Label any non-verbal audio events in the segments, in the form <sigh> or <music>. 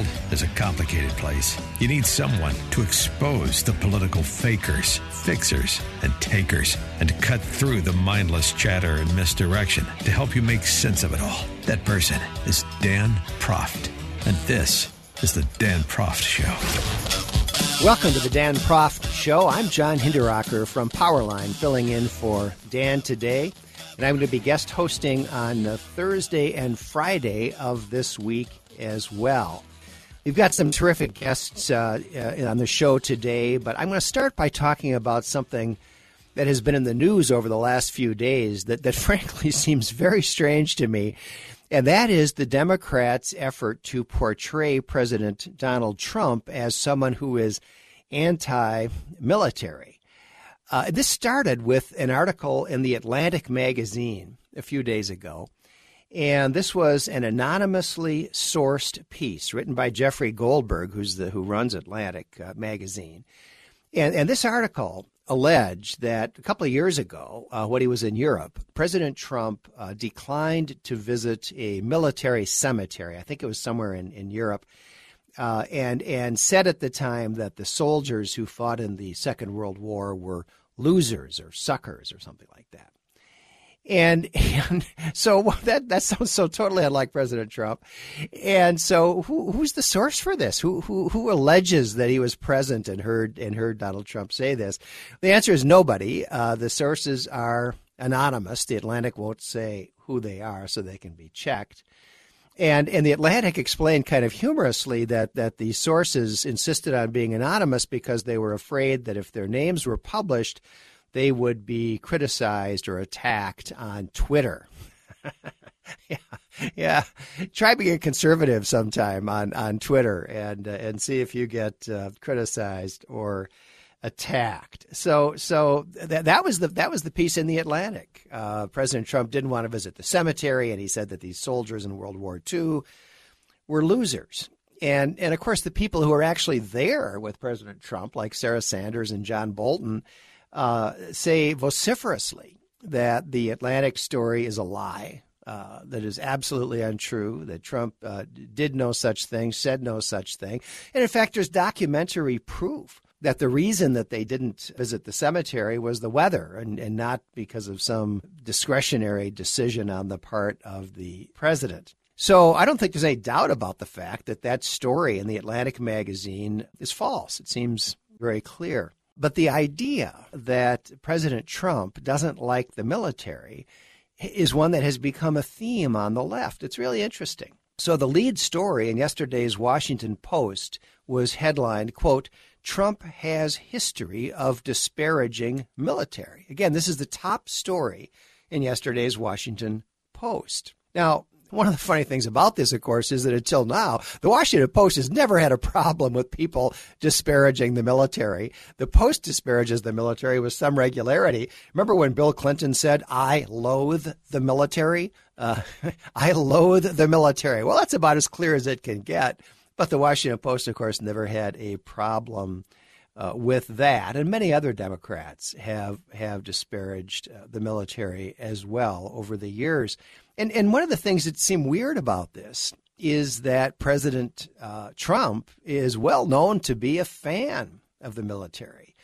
World is a complicated place. You need someone to expose the political fakers, fixers, and takers, and to cut through the mindless chatter and misdirection to help you make sense of it all. That person is Dan Proft. And this is the Dan Proft Show. Welcome to the Dan Proft Show. I'm John Hinderaker from Powerline, filling in for Dan today. And I'm going to be guest hosting on Thursday and Friday of this week as well. We've got some terrific guests uh, uh, on the show today, but I'm going to start by talking about something that has been in the news over the last few days that, that <laughs> frankly seems very strange to me. And that is the Democrats' effort to portray President Donald Trump as someone who is anti military. Uh, this started with an article in the Atlantic magazine a few days ago and this was an anonymously sourced piece written by Jeffrey Goldberg, who's the who runs Atlantic uh, magazine. And, and this article alleged that a couple of years ago, uh, when he was in Europe, President Trump uh, declined to visit a military cemetery. I think it was somewhere in, in Europe. Uh, and and said at the time that the soldiers who fought in the Second World War were losers or suckers or something like that. And, and so <laughs> that that sounds so totally unlike President Trump. And so who, who's the source for this? Who, who who alleges that he was present and heard and heard Donald Trump say this? The answer is nobody. Uh, the sources are anonymous. The Atlantic won't say who they are, so they can be checked. And and the Atlantic explained kind of humorously that that the sources insisted on being anonymous because they were afraid that if their names were published they would be criticized or attacked on Twitter. <laughs> yeah, yeah. Try being a conservative sometime on, on Twitter and uh, and see if you get uh, criticized or attacked. So so that that was the that was the piece in the Atlantic. Uh, President Trump didn't want to visit the cemetery, and he said that these soldiers in World War II were losers. And and of course, the people who are actually there with President Trump, like Sarah Sanders and John Bolton uh, say vociferously that the Atlantic story is a lie, uh, that is absolutely untrue, that Trump uh, did no such thing, said no such thing. And in fact, there's documentary proof that the reason that they didn't visit the cemetery was the weather and, and not because of some discretionary decision on the part of the president. So I don't think there's any doubt about the fact that that story in the Atlantic magazine is false. It seems very clear. But the idea that President Trump doesn't like the military is one that has become a theme on the left. It's really interesting. So the lead story in yesterday's Washington Post was headlined, quote, Trump has history of disparaging military. Again, this is the top story in yesterday's Washington Post. Now, one of the funny things about this, of course, is that until now, the Washington Post has never had a problem with people disparaging the military. The Post disparages the military with some regularity. Remember when Bill Clinton said, I loathe the military? Uh, <laughs> I loathe the military. Well, that's about as clear as it can get. But the Washington Post, of course, never had a problem uh, with that, and many other Democrats have have disparaged uh, the military as well over the years. And and one of the things that seem weird about this is that President uh, Trump is well known to be a fan of the military.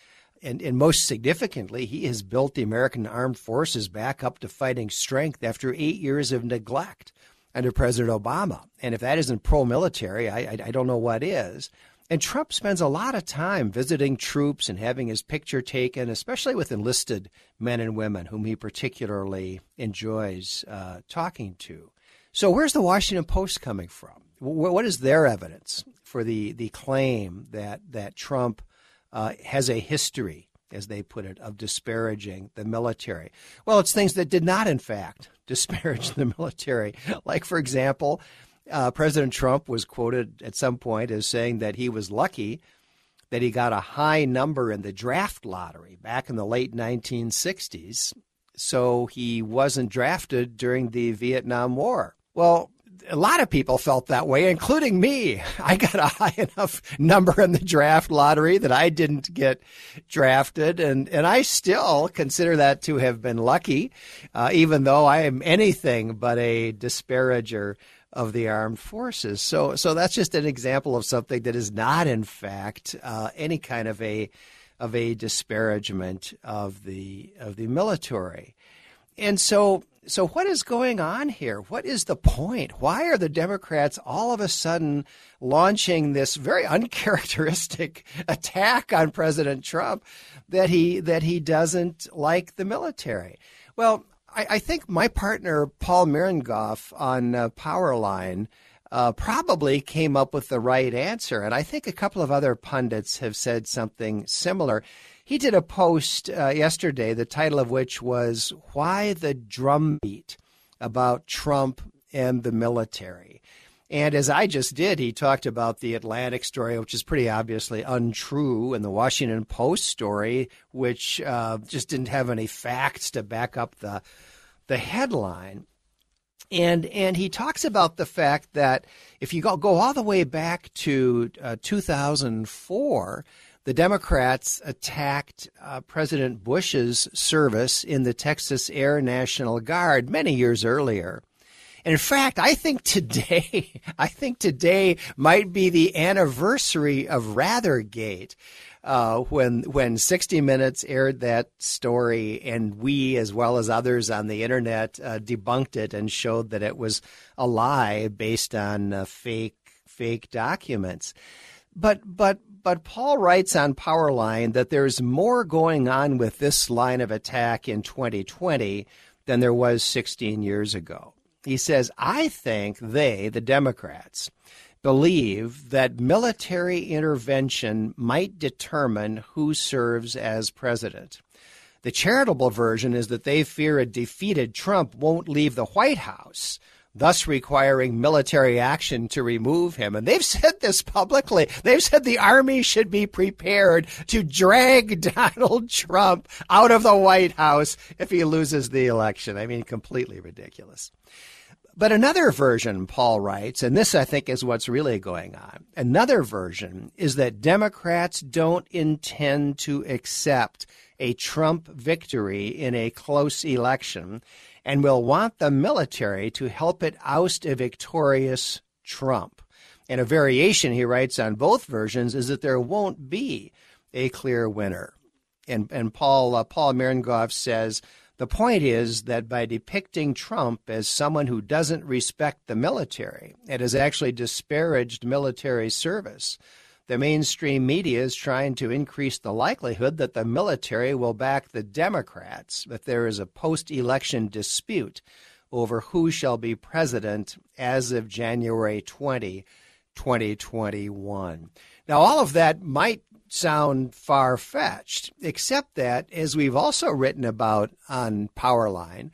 And, and most significantly, he has built the American armed forces back up to fighting strength after eight years of neglect under President Obama. And if that isn't pro military, I, I, I don't know what is. And Trump spends a lot of time visiting troops and having his picture taken, especially with enlisted men and women whom he particularly enjoys uh, talking to. So, where's the Washington Post coming from? What is their evidence for the, the claim that, that Trump uh, has a history, as they put it, of disparaging the military? Well, it's things that did not, in fact, <laughs> disparage the military. Like, for example, Uh, President Trump was quoted at some point as saying that he was lucky that he got a high number in the draft lottery back in the late 1960s, so he wasn't drafted during the Vietnam War. Well, a lot of people felt that way, including me. <laughs> I got a high enough number in the draft lottery that I didn't get drafted, and, and I still consider that to have been lucky, uh, even though I am anything but a disparager of the armed forces. So, so that's just an example of something that is not, in fact, uh, any kind of a of a disparagement of the of the military. And so, so what is going on here? What is the point? Why are the Democrats all of a sudden launching this very uncharacteristic <laughs> attack on President Trump that he that he doesn't like the military? Well, I, I think my partner Paul Mirengoff on uh, Powerline uh, probably came up with the right answer, and I think a couple of other pundits have said something similar. He did a post uh, yesterday, the title of which was "Why the Drumbeat About Trump and the Military." And as I just did, he talked about the Atlantic story, which is pretty obviously untrue, and the Washington Post story, which uh, just didn't have any facts to back up the the headline. And and he talks about the fact that if you go go all the way back to uh, 2004, the Democrats attacked uh, President Bush's service in the Texas Air National Guard many years earlier. In fact, I think today, <laughs> I think today might be the anniversary of Rathergate uh, when when 60 Minutes aired that story, and we, as well as others on the internet, uh, debunked it and showed that it was a lie based on uh, fake fake documents. But but but Paul writes on Powerline that there's more going on with this line of attack in 2020 than there was 16 years ago. He says, I think they, the Democrats, believe that military intervention might determine who serves as president. The charitable version is that they fear a defeated Trump won't leave the White House, thus requiring military action to remove him. And they've <laughs> said this publicly. They've said the army should be prepared to drag <laughs> Donald Trump out of the White House if he loses the election. I mean, completely ridiculous. But another version, Paul writes, and this I think is what's really going on. Another version is that Democrats don't intend to accept a Trump victory in a close election and will want the military to help it oust a victorious Trump. And a variation, he writes on both versions, is that there won't be a clear winner. And, and Paul, uh, Paul Mirengoff says, the point is that by depicting Trump as someone who doesn't respect the military and has actually disparaged military service, the mainstream media is trying to increase the likelihood that the military will back the Democrats if there is a post election dispute over who shall be president as of January 20, 2021. Now, all of that might sound far fetched, except that, as we've also written about on Powerline,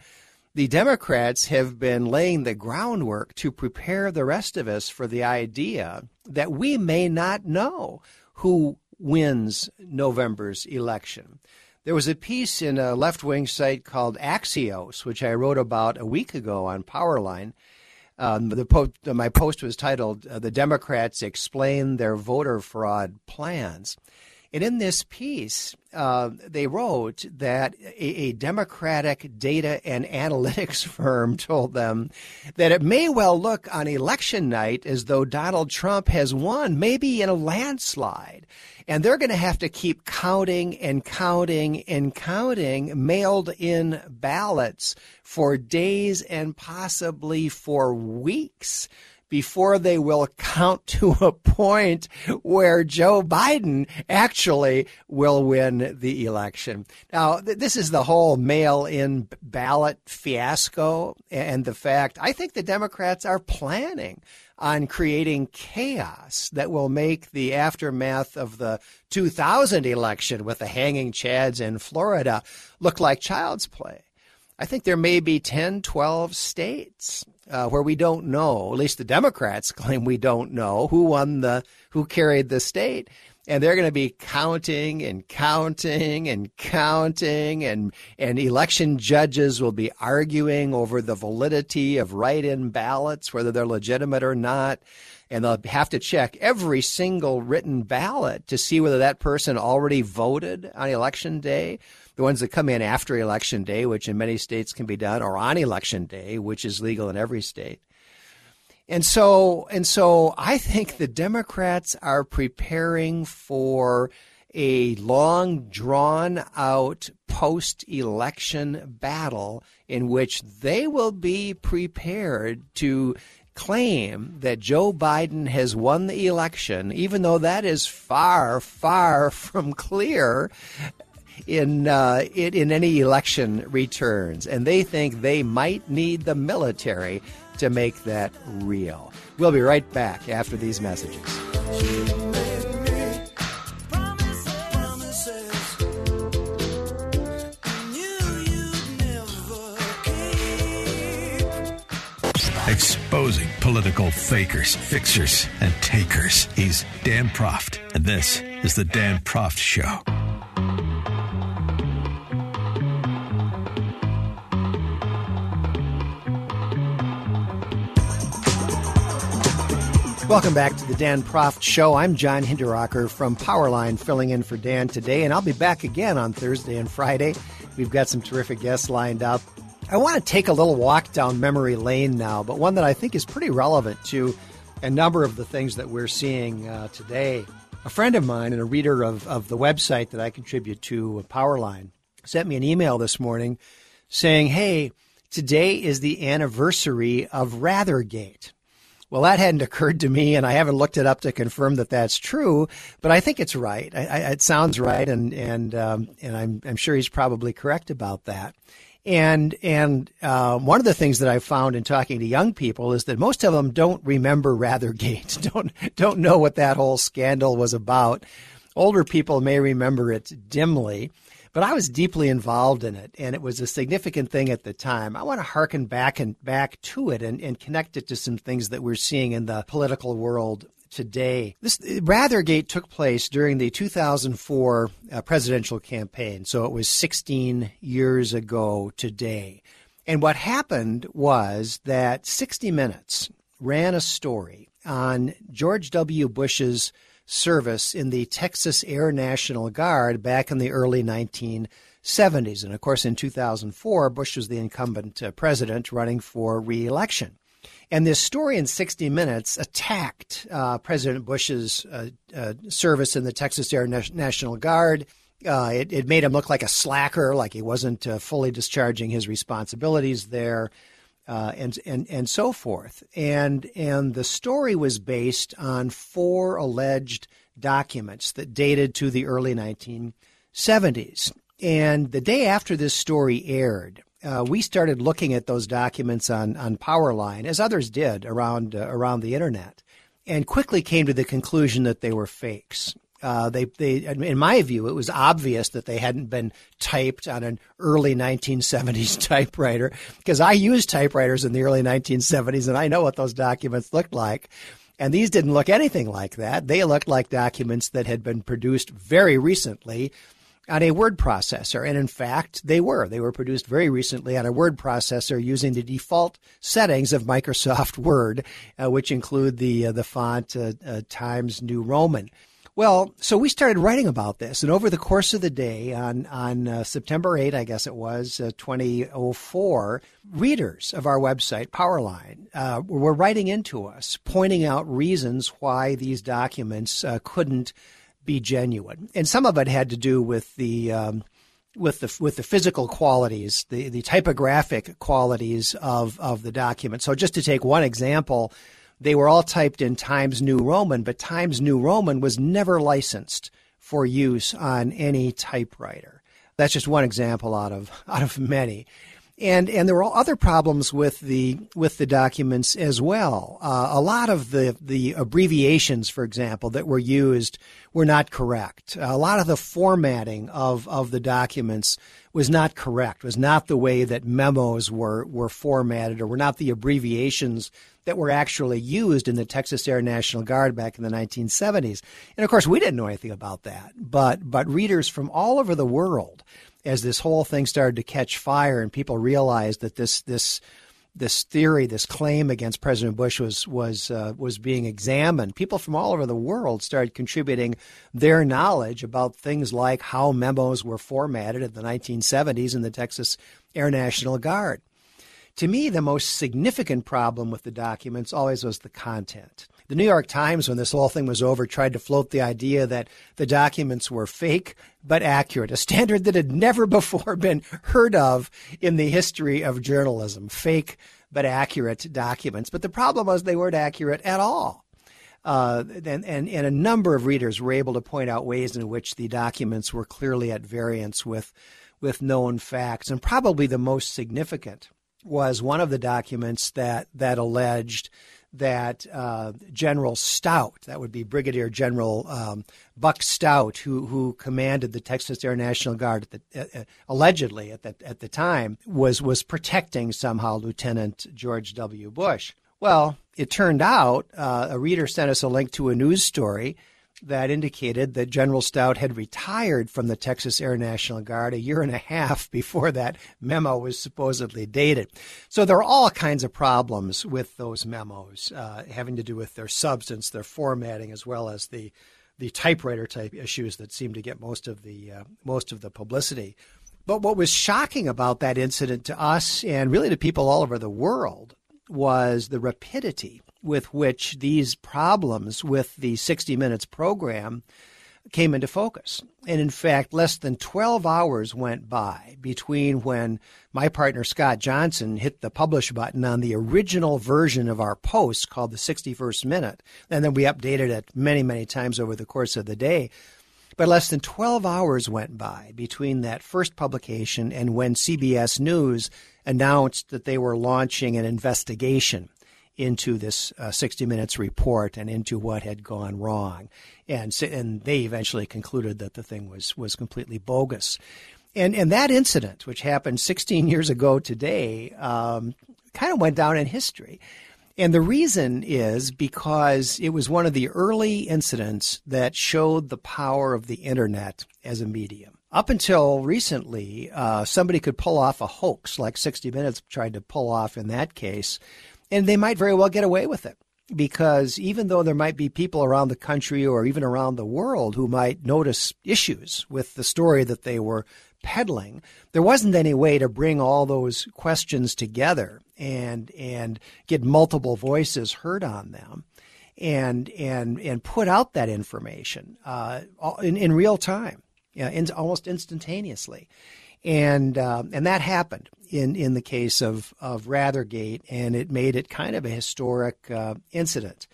the Democrats have been laying the groundwork to prepare the rest of us for the idea that we may not know who wins November's election. There was a piece in a left wing site called Axios, which I wrote about a week ago on Powerline, um, the po- my post was titled uh, "The Democrats Explain Their Voter Fraud Plans," and in this piece, uh, they wrote that a, a, Democratic data and analytics <laughs> firm told them that it may well look on election night as though Donald Trump has won, maybe in a landslide. And they're going to have to keep counting and counting and counting mailed in ballots for days and possibly for weeks before they will count <laughs> to a point where Joe Biden actually will win the election. Now, th- this is the whole mail in ballot fiasco and the fact I think the Democrats are planning on creating chaos that will make the aftermath of the 2000 election with the hanging chads in Florida look like child's play. I think there may be 10, 12 states uh, where we don't know. At least the Democrats <laughs> claim we don't know who won the who carried the state and they're going to be counting and counting and counting and and election judges will be arguing over the validity of write-in ballots whether they're legitimate or not. And they'll have to check every single written ballot to see whether that person already voted on election day. The ones that come in after election day which in many states can be done or on election day which is legal in every state and so, and so I think the Democrats are preparing for a long drawn out post election battle in which they will be prepared to claim that Joe Biden has won the election, even though that is far, far from clear in, uh, in, in any election returns. And they think they might need the military to make that real. We'll be right back after these messages. Exposing political fakers, fixers, and takers. He's Dan Proft, and this is The Dan Proft Show. Welcome back to the Dan Proft Show. I'm John Hinderaker from Powerline, filling in for Dan today, and I'll be back again on Thursday and Friday. We've got some terrific guests lined up. I want to take a little walk down memory lane now, but one that I think is pretty relevant to a number of the things that we're seeing uh, today. A friend of mine and a reader of, of the website that I contribute to, Powerline, sent me an email this morning saying, Hey, today is the anniversary of Rathergate. Well, that hadn't occurred to me, and I haven't looked it up to confirm that that's true. But I think it's right. I, I, it sounds right, and and um, and I'm I'm sure he's probably correct about that. And and uh, one of the things that I've found in talking to young people is that most of them don't remember Rathergate, <laughs> don't don't know what that whole scandal was about. Older people may remember it dimly. But I was deeply involved in it, and it was a significant thing at the time. I want to harken back and back to it and, and connect it to some things that we're seeing in the political world today. This Rathergate took place during the 2004 uh, presidential campaign, so it was 16 years ago today. And what happened was that 60 Minutes ran a story on George W. Bush's service in the Texas Air National Guard back in the early 1970s. And of course, in 2004, Bush was the incumbent uh, president running for reelection. And this story in 60 Minutes attacked uh, President Bush's uh, uh, service in the Texas Air National Guard. Uh, it, it, made him look like a slacker, like he wasn't uh, fully discharging his responsibilities there uh, and and and so forth. And and the story was based on four alleged documents that dated to the early 1970s. And the day after this story aired, uh, we started looking at those documents on on Powerline, as others did around uh, around the internet, and quickly came to the conclusion that they were fakes. Uh, they, they, in my view, it was obvious that they hadn't been typed on an early 1970s <laughs> typewriter because I used typewriters in the early 1970s and I know what those documents looked like. And these didn't look anything like that. They looked like documents that had been produced very recently on a word processor. And in fact, they were. They were produced very recently on a word processor using the default settings of Microsoft <laughs> Word, uh, which include the, uh, the font uh, uh Times New Roman. Well, so we started writing about this, and over the course of the day, on on uh, September 8, I guess it was uh, 2004, readers of our website Powerline uh, were writing into us, pointing out reasons why these documents uh, couldn't be genuine, and some of it had to do with the um, with the with the physical qualities, the the typographic qualities of of the document. So, just to take one example they were all typed in Times New Roman, but Times New Roman was never licensed for use on any typewriter. That's just one example out of <laughs> out of many. and and there were other problems with the with the documents as well. Uh, a lot of the the abbreviations, for example, that were used were not correct. A lot of the formatting of of the documents was not correct. Was not the way that memos were were formatted, or were not the abbreviations that were actually used in the Texas Air National Guard back in the 1970s. And of course, we didn't know anything about that, but but readers from all over the world as this whole thing started to catch fire and people realized that this this this theory, this claim against President Bush was was uh, was being examined. People from all over the world started contributing their knowledge about things like how memos were formatted in the 1970s in the Texas Air National Guard. To me, the most significant problem with the documents always was the content. The New York Times, when this whole thing was over, tried to float the idea that the documents were fake but accurate, a standard that had never <laughs> before been heard of in the history of journalism. Fake but accurate documents. But the problem was they weren't accurate at all. Uh, and, and, and a number of readers were able to point out ways in which the documents were clearly at variance with, with known facts. And probably the most significant was one of the documents that, that alleged that uh, General Staudt, that would be Brigadier General um, Buck Staudt, who who commanded the Texas Air National Guard, at the, uh, uh, allegedly at the at the time, was was protecting somehow Lieutenant George W. Bush. Well, it turned out uh, a reader sent us a link to a news story that indicated that General Staudt had retired from the Texas Air National Guard a year and a half before that memo was supposedly dated. So there are all kinds of problems with those memos, uh, having to do with their substance, their formatting, as well as the the typewriter type issues that seem to get most of the uh, most of the publicity. But what was shocking about that incident to us and really to people all over the world was the rapidity with which these problems with the 60 Minutes program came into focus. And in fact, less than 12 hours went by between when my partner Scott Johnson hit the publish button on the original version of our post called the 61st Minute, and then we updated it many, many times over the course of the day. But less than 12 hours went by between that first publication and when CBS News announced that they were launching an investigation into this uh, 60 Minutes report and into what had gone wrong. And, and they eventually concluded that the thing was, was completely bogus. And, and that incident, which happened 16 years ago today, um, kind of went down in history. And the reason is because it was one of the early incidents that showed the power of the internet as a medium. Up until recently, uh, somebody could pull off a hoax like 60 Minutes tried to pull off in that case, and they might very well get away with it. Because even though there might be people around the country or even around the world who might notice issues with the story that they were peddling, there wasn't any way to bring all those questions together and and get multiple voices heard on them and and and put out that information uh, in in real time, yeah, in, almost instantaneously. And uh, and that happened in in the case of of Rathergate, and it made it kind of a historic uh, incident.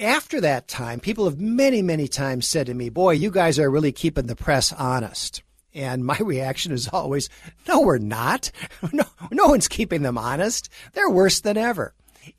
After that time, people have many many times said to me, "Boy, you guys are really keeping the press honest." And my <laughs> reaction is always, "No, we're not. <laughs> No, no one's keeping them honest. They're worse than ever."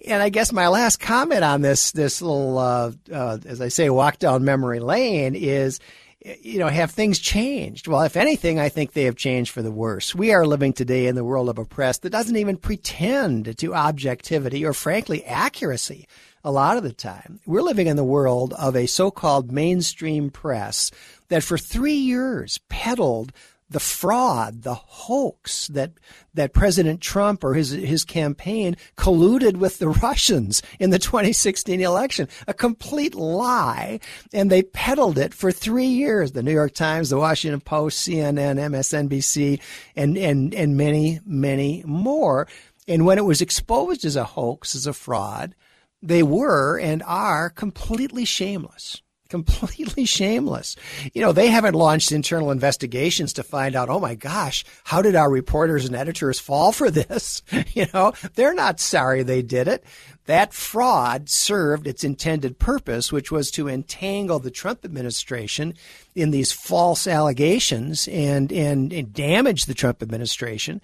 And I guess my last comment on this this little, uh, uh, as I say, walk down memory lane is you know, have things changed? Well, if anything, I think they have changed for the worse. We are living today in the world of a press that doesn't even pretend to objectivity or, frankly, accuracy a lot of the time. We're living in the world of a so called mainstream press that for three years peddled the fraud, the hoax that that President Trump or his his campaign colluded with the <laughs> Russians in the 2016 election. A complete lie, and they peddled it for three years. The New York Times, the Washington Post, CNN, MSNBC, and and and many many more. And when it was exposed as a hoax, as a fraud, they were and are completely shameless completely <laughs> shameless. You know, they haven't launched internal investigations to find out, oh my gosh, how did our reporters and editors fall for this? <laughs> you know, they're not sorry they did it. That fraud served its intended purpose, which was to entangle the Trump administration in these false allegations and, and, and damage the Trump administration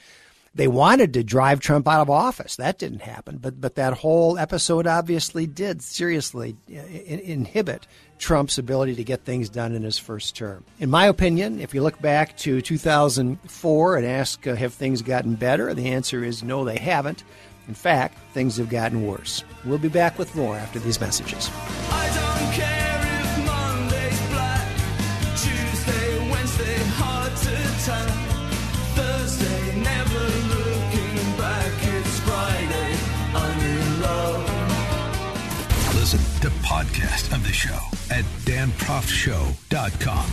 they wanted to drive Trump out of office. That didn't happen, but but that whole episode obviously did seriously uh, inhibit Trump's ability to get things done in his first term. In my opinion, if you look back to 2004 and ask uh, have things gotten better, the answer is no, they haven't. In fact, things have gotten worse. We'll be back with more after these messages. Podcast of the show at danproftshow.com.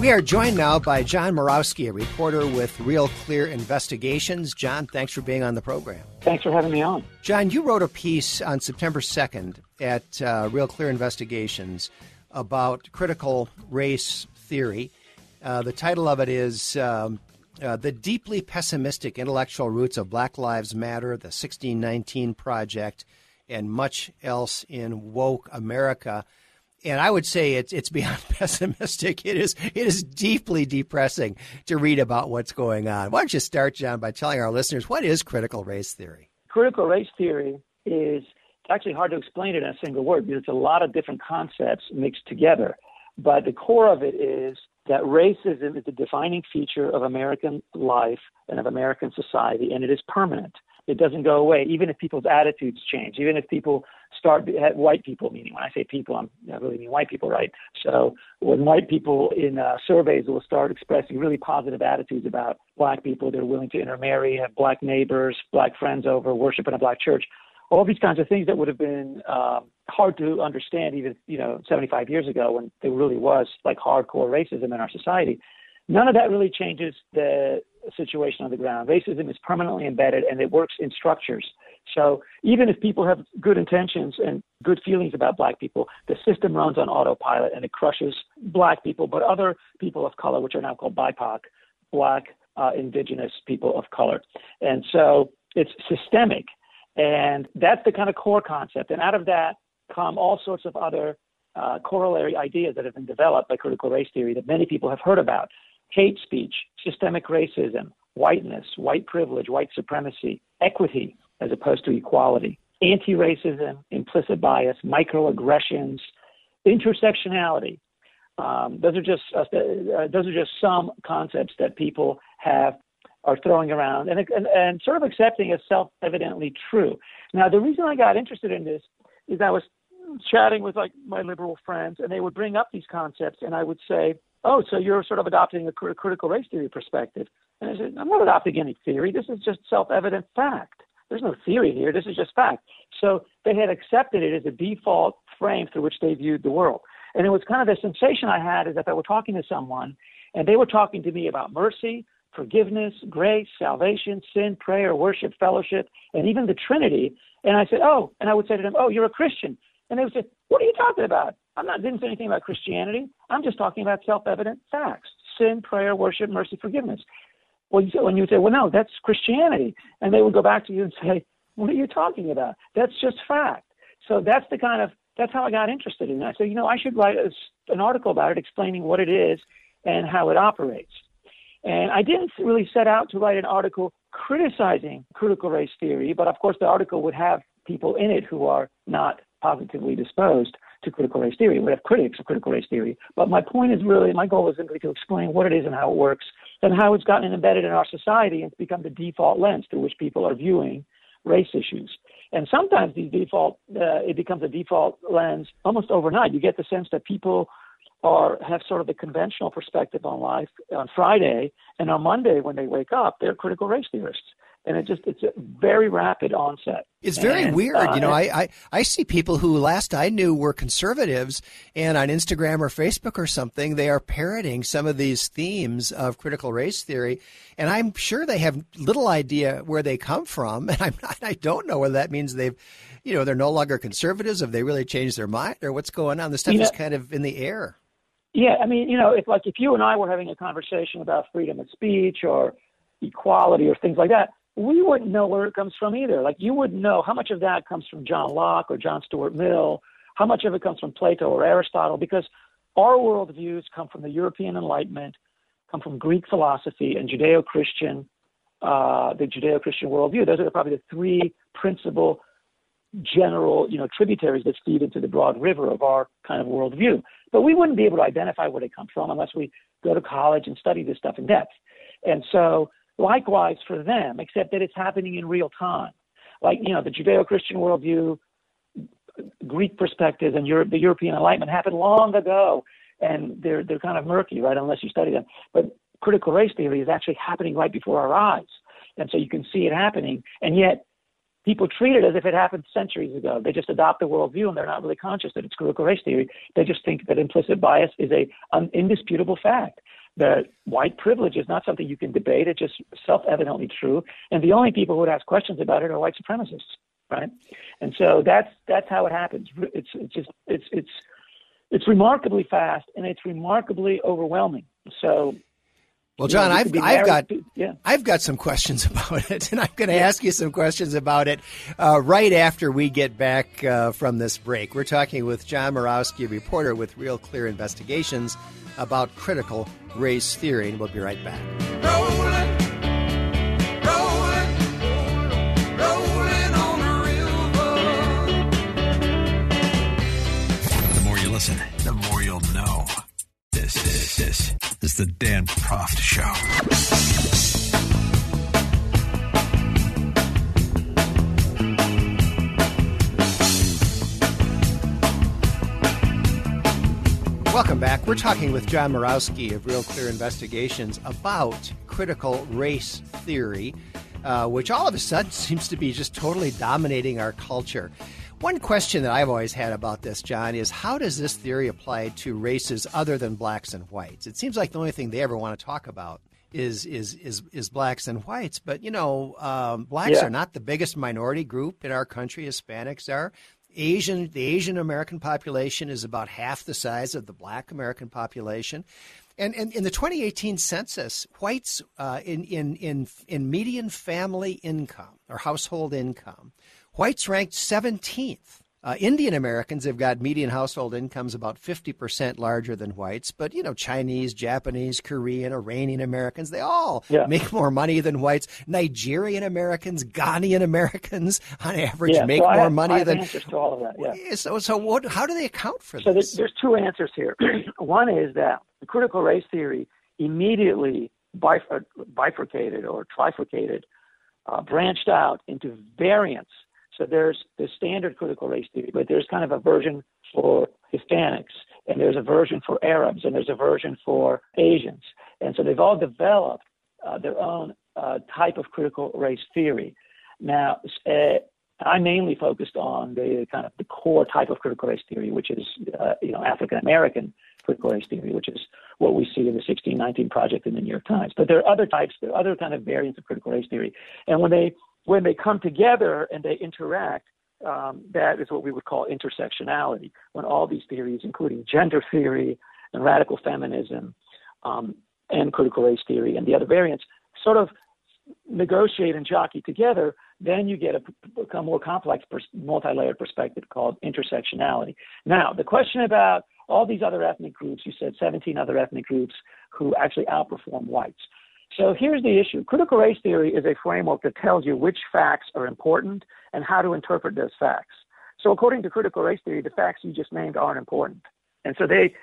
We are joined now by John Murawski, a reporter with Real Clear Investigations. John, thanks for being on the program. Thanks for having me on. John, you wrote a piece on September 2nd at uh, Real Clear Investigations about critical race theory. Uh, the title of it is um, uh, The Deeply Pessimistic Intellectual Roots of Black Lives Matter, the 1619 Project, and much else in woke America. And I would say it's it's beyond <laughs> pessimistic. It is it is deeply depressing to read about what's going on. Why don't you start, John, by telling our listeners what is critical race theory? Critical race theory is actually hard to explain it in a single word because it's a lot of different concepts mixed together. But the core of it is that racism is a defining feature of American life and of American society, and it is permanent. It doesn't go away, even if people's attitudes change, even if people start, white people, meaning when I say people, I'm, I really mean white people, right? So when white people in uh, surveys will start expressing really positive attitudes about black people, they're willing to intermarry, have black neighbors, black friends over, worship in a black church, all these kinds of things that would have been um, hard to understand even you know 75 years ago when there really was like hardcore racism in our society. None of that really changes the situation on the ground. Racism is permanently embedded and it works in structures. So even if people have good intentions and good feelings about black people, the system runs on autopilot and it crushes black people, but other people of color, which are now called BIPOC, black, uh, indigenous people of color. And so it's systemic. And that's the kind of core concept. And out of that come all sorts of other uh, corollary ideas that have been developed by critical race theory that many people have heard about hate speech, systemic racism, whiteness, white privilege, white supremacy, equity as opposed to equality, anti racism, implicit bias, microaggressions, intersectionality. Um, those are just uh, those are just some concepts that people have are throwing around and, and, and sort of accepting as self evidently true. Now, the reason I got interested in this is I was chatting with like my liberal friends, and they would bring up these concepts, and I would say, "Oh, so you're sort of adopting a critical race theory perspective?" And I said, "I'm not adopting any theory. This is just self-evident fact. There's no theory here. This is just fact." So they had accepted it as a default frame through which they viewed the world. And it was kind of the sensation I had is that I were talking to someone, and they were talking to me about mercy, forgiveness, grace, salvation, sin, prayer, worship, fellowship, and even the Trinity. And I said, Oh, and I would say to them, Oh, you're a Christian. And they would say, What are you talking about? I'm not didn't say anything about Christianity. I'm just talking about self-evident facts: sin, prayer, worship, mercy, forgiveness. Well, you you would say, Well, no, that's Christianity, and they would go back to you and say, What are you talking about? That's just fact. So that's the kind of that's how I got interested in. I said, you know, I should write a, an article about it, explaining what it is and how it operates. And I didn't really set out to write an article criticizing critical race theory, but of course the article would have people in it who are not positively disposed to critical race theory. Would have critics of critical race theory. But my point is really, my goal is simply to explain what it is and how it works and how it's gotten embedded in our society and it's become the default lens through which people are viewing race issues. And sometimes these default, uh, it becomes a default lens almost overnight. You get the sense that people are have sort of the conventional perspective on life on Friday, and on Monday when they wake up, they're critical race theorists. And it just it's a very rapid onset. It's very and, weird. Uh, you know, I, I, I see people who last I knew were conservatives and on Instagram or Facebook or something, they are parroting some of these themes of critical race theory. And I'm sure they have little idea where they come from. <laughs> And I'm not, I don't know whether that means they've you know, they're no longer conservatives, have they really changed their mind or what's going on? The stuff is kind of in the air. Yeah, I mean, you know, if like if you and I were having a conversation about freedom of speech or equality or things like that, we wouldn't know where it comes from either. Like you wouldn't know how much of that comes from John Locke or John Stuart Mill, how much of it comes from Plato or Aristotle, because our worldviews come from the European Enlightenment, come from Greek philosophy and Judeo-Christian, uh, the Judeo-Christian worldview. Those are probably the three principal general, you know, tributaries that feed into the broad river of our kind of worldview. But we wouldn't be able to identify where they come from unless we go to college and study this stuff in depth. And so Likewise for them, except that it's happening in real time. Like, you know, the Judeo Christian worldview, Greek perspectives, and Europe, the European Enlightenment happened long ago, and they're, they're kind of murky, right, unless you study them. But critical race theory is actually happening right before our eyes. And so you can see it happening, and yet people treat it as if it happened centuries ago. They just adopt the worldview and they're not really conscious that it's critical race theory. They just think that implicit bias is a an indisputable fact that white privilege is not something you can debate. It's just self-evidently true. And the only people who would ask questions about it are white supremacists, right? And so that's that's how it happens. It's it's just it's it's it's remarkably fast and it's remarkably overwhelming. So well, John, I've, I've got to, yeah. I've got some questions <laughs> about it, and I'm going to yeah. ask you some questions about it uh, right after we get back uh, from this break. We're talking with John Murawski, reporter with Real Clear Investigations, about critical race theory, and we'll be right back. Rolling, rolling, This, this, this is the Dan Proft Show. Welcome back. We're talking with John Murawski of Real Clear Investigations about critical race theory, uh, which all of a sudden <laughs> seems to be just totally dominating our culture. One question that I've always had about this, John, is how does this theory apply to races other than blacks and whites? It seems like the only thing they ever want to talk about is is is is blacks and whites. But you know, um, blacks yeah. are not the biggest minority group in our country. Hispanics are. Asian, the Asian American population is about half the size of the black American population. And, and in the 2018 census, whites uh, in, in, in, in median family income or household income, whites ranked 17th uh, Indian Americans have got median household incomes about 50% larger than whites, but you know, Chinese, Japanese, Korean, Iranian Americans, they all yeah. make more money than whites. Nigerian Americans, Ghanaian Americans, on average, yeah, make so more have, money than. answers to all of that, yeah. So, so what, how do they account for so this? So there's two answers here. <clears throat> One is that the critical race theory immediately bifurcated or trifurcated, uh, branched out into variants so there's the standard critical race theory, but there's kind of a version for Hispanics, and there's a version for Arabs, and there's a version for Asians. And so they've all developed uh, their own uh, type of critical race theory. Now, uh, I mainly focused on the kind of the core type of critical race theory, which is uh, you know African American critical race theory, which is what we see in the 1619 project in the New York Times. But there are other types, there are other kind of variants of critical race theory, and when they when they come together and they interact, um, that is what we would call intersectionality. When all these theories, including gender theory and radical feminism um, and critical race theory and the other variants, sort of negotiate and jockey together, then you get a, a more complex, multi-layered perspective called intersectionality. Now, the question about all these other ethnic groups, you said 17 other ethnic groups who actually outperform whites. So here's the issue. Critical race theory is a framework that tells you which facts are important and how to interpret those facts. So according to critical race theory, the facts you just named aren't important. And so they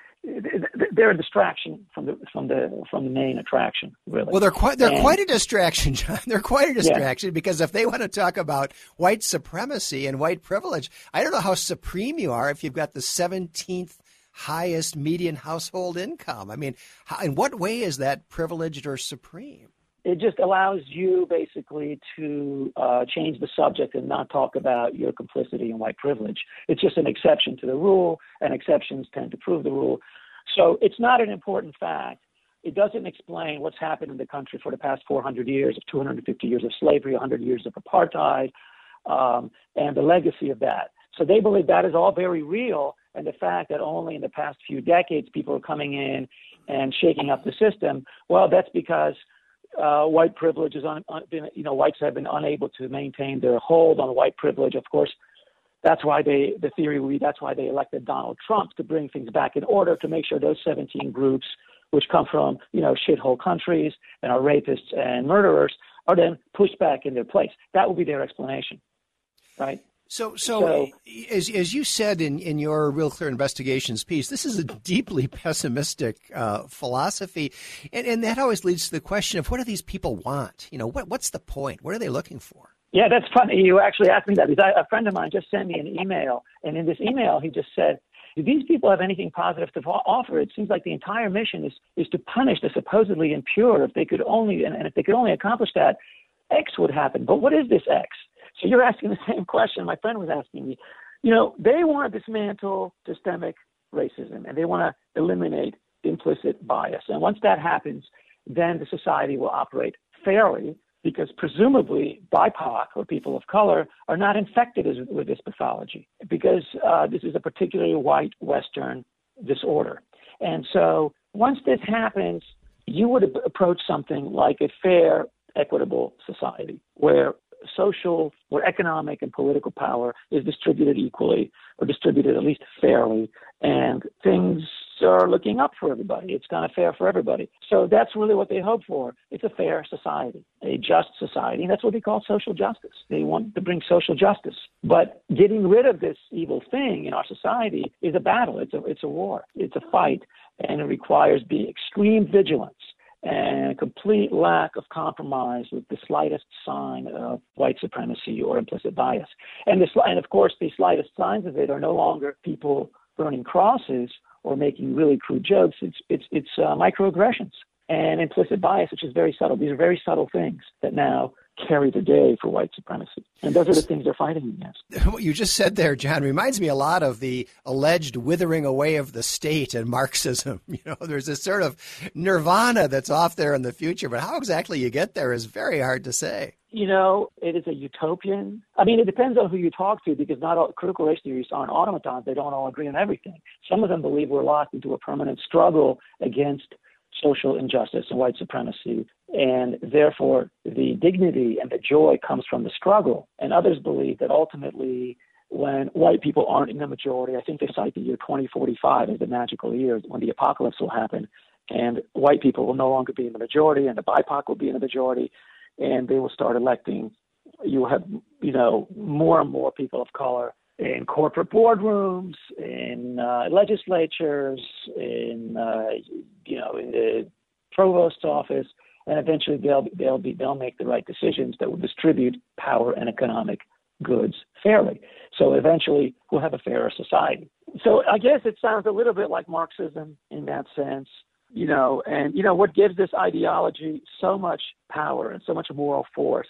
they're a distraction from the from the from the main attraction, really. Well, they're quite they're and, quite a distraction, John. <laughs> They're quite a distraction yeah. because if they want to talk about white supremacy and white privilege, I don't know how supreme you are if you've got the seventeenth highest median household income. I mean, how, in what way is that privileged or supreme? It just allows you basically to uh, change the subject and not talk about your complicity in white privilege. It's just an exception to the rule, and exceptions tend to prove the rule. So it's not an important fact. It doesn't explain what's happened in the country for the past 400 years of 250 years of slavery, 100 years of apartheid, um, and the legacy of that. So they believe that is all very real, and the fact that only in the past few decades people are coming in and shaking up the system, well, that's because uh, white privilege is un, been, you know, whites have been unable to maintain their hold on white privilege. Of course, that's why they, the theory would be that's why they elected Donald Trump to bring things back in order to make sure those 17 groups, which come from, you know, shithole countries and are rapists and murderers, are then pushed back in their place. That would be their explanation, right? So, so, so, as, as you said in, in your Real Clear Investigations piece, this is a deeply <laughs> pessimistic uh, philosophy. And, and that always leads to the question of what do these people want? You know, what, what's the point? What are they looking for? Yeah, that's funny. You actually asked me that because I, a friend of mine just sent me an email. And in this email, he just said, do these people have anything positive to offer? It seems like the entire mission is, is to punish the supposedly impure. If they could only, and, and if they could only accomplish that, X would happen. But what is this X? <laughs> So you're asking the same question my friend was asking me. You know, they want to dismantle systemic racism and they want to eliminate implicit bias. And once that happens, then the society will operate fairly because presumably BIPOC or people of color are not infected with this pathology because uh, this is a particularly white Western disorder. And so once this happens, you would approach something like a fair, equitable society where social or economic and political power is distributed equally or distributed at least fairly, and things are looking up for everybody. It's kind of fair for everybody. So that's really what they hope for. It's a fair society, a just society. That's what they call social justice. They want to bring social justice. But getting rid of this evil thing in our society is a battle. It's a, it's a war. It's a fight. And it requires being extreme vigilance and complete lack of compromise with the slightest sign of white supremacy or implicit bias. And, and of course, the slightest signs of it are no longer people burning crosses or making really crude jokes. It's it's it's uh, microaggressions and implicit bias, which is very subtle. These are very subtle things that now carry the day for white supremacy. And those are the things they're fighting against. <laughs> What you just said there, John, reminds me a lot of the alleged withering away of the state and Marxism. <laughs> You know, there's this sort of nirvana that's off there in the future, but how exactly you get there is very hard to say. You know, it is a utopian. I mean, it depends on who you talk to because not all critical race theorists aren't automatons. They don't all agree on everything. Some of them believe we're locked into a permanent struggle against social injustice and white supremacy. And therefore, the dignity and the joy comes from the struggle. And others believe that ultimately, when white people aren't in the majority, I think they cite the year 2045 as the magical year when the apocalypse will happen. And white people will no longer be in the majority, and the BIPOC will be in the majority, and they will start electing. You will have, you know, more and more people of color in corporate boardrooms, in uh, legislatures, in uh, you know, in the provost's office, and eventually they'll they'll be they'll make the right decisions that will distribute power and economic goods fairly. So eventually we'll have a fairer society. So I guess it sounds a little bit like Marxism in that sense, you know, and you know what gives this ideology so much power and so much moral force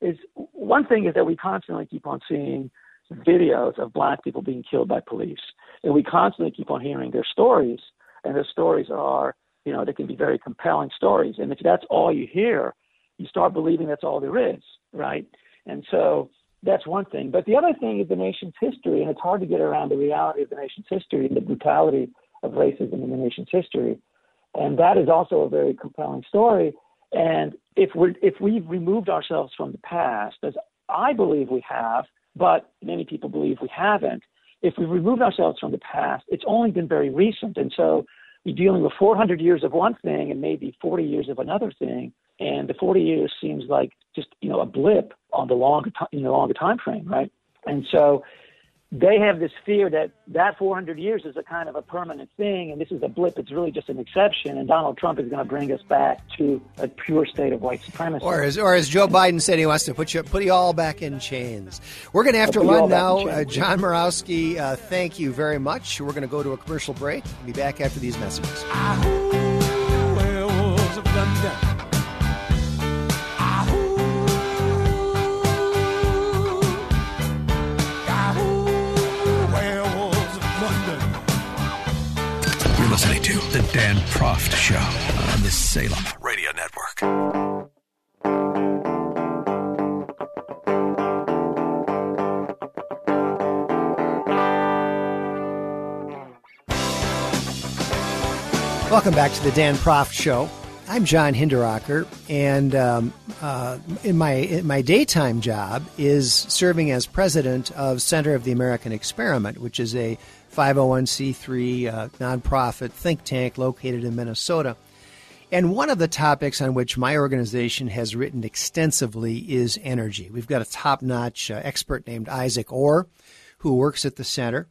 is one thing is that we constantly keep on seeing videos of black people being killed by police. And we constantly keep on hearing their stories, and their stories are, you know, they can be very compelling stories. And if that's all you hear, you start believing that's all there is, right? And so that's one thing. But the other thing is the nation's history, and it's hard to get around the reality of the nation's history and the brutality of racism in the nation's history. And that is also a very compelling story. And if we if we've removed ourselves from the past, as I believe we have, but many people believe we haven't. If we remove ourselves from the past, it's only been very recent. And so you're dealing with 400 years of one thing and maybe 40 years of another thing. And the 40 years seems like just, you know, a blip on the longer, in the longer time frame, right? And so they have this fear that that 400 years is a kind of a permanent thing, and this is a blip. It's really just an exception, and Donald Trump is going to bring us back to a pure state of white supremacy. Or as, or as Joe Biden said, he wants to put you put you all back in chains. We're going to have to run now. Uh, John Murawski, uh, thank you very much. We're going to go to a commercial break. We'll be back after these messages. Dan Proft Show on the Salem Radio Network. Welcome back to the Dan Proft Show. I'm John Hinderaker, and um, uh, in my in my daytime job is serving as president of Center of the American Experiment, which is a 501c3 uh, nonprofit think tank located in Minnesota. And one of the topics on which my organization has written extensively is energy. We've got a top-notch uh, expert named Isaac Orr, who works at the center.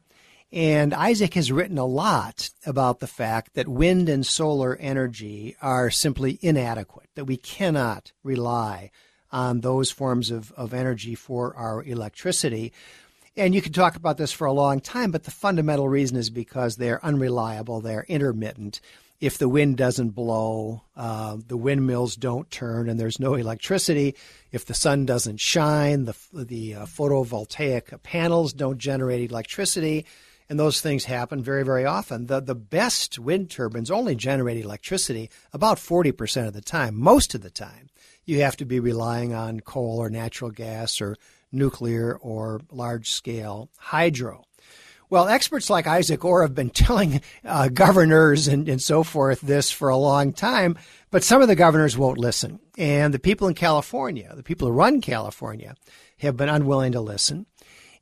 And Isaac has written a lot about the fact that wind and solar energy are simply inadequate, that we cannot rely on those forms of, of energy for our electricity. And you can talk about this for a long time, but the fundamental reason is because they're unreliable, they're intermittent. If the wind doesn't blow, uh, the windmills don't turn, and there's no electricity. If the sun doesn't shine, the, the uh, photovoltaic panels don't generate electricity and those things happen very, very often. The, the best wind turbines only generate electricity about 40% of the time. Most of the time, you have to be relying on coal or natural gas or nuclear or large scale hydro. Well, experts like Isaac Orr have been <laughs> telling uh, governors and, and so forth this for a long time, but some of the governors won't listen. And the people in California, the people who run California, have been unwilling to listen.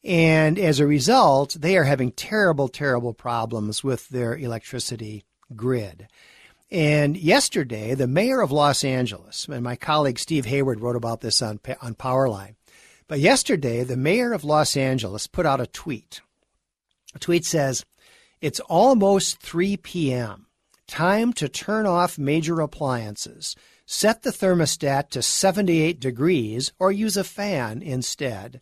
And as a result, they are having terrible, terrible problems with their electricity grid. And yesterday, the mayor of Los Angeles, and my colleague Steve Hayward wrote about this on, on Powerline, but yesterday, the mayor of Los Angeles put out a tweet. A tweet says, It's almost 3 p.m. Time to turn off major appliances. Set the thermostat to 78 degrees or use a fan instead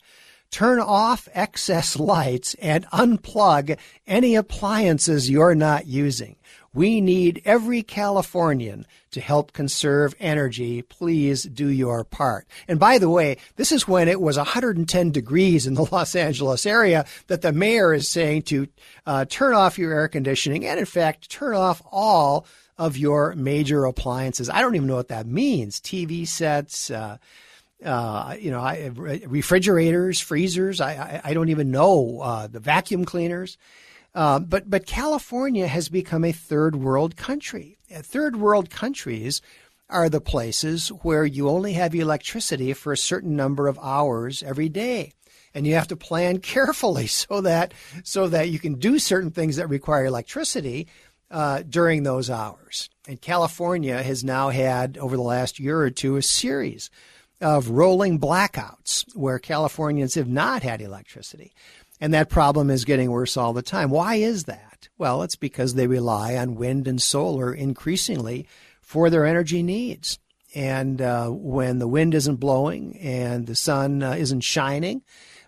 turn off excess <laughs> lights and unplug any appliances you're not using. We need every Californian to help conserve energy. Please do your part. And by the way, this is when it was 110 degrees in the <laughs> Los Angeles area that the mayor is saying to uh, turn off your air conditioning and, in fact, turn off all of your major appliances. I don't even know what that means. TV sets, uh, uh, you know, I, refrigerators, freezers. I, I, I don't even know uh, the vacuum cleaners. Uh, but but California has become a third world country. Third world countries are the places where you only have electricity for a certain number of hours every day and you have to plan <laughs> carefully so that so that you can do certain things that require electricity uh, during those hours. And California has now had over the last year or two a series of rolling blackouts where Californians have not had electricity. And that problem is getting worse all the time. Why is that? Well, it's because they rely on wind and solar increasingly for their energy needs. And uh, when the wind isn't blowing and the sun uh, isn't shining,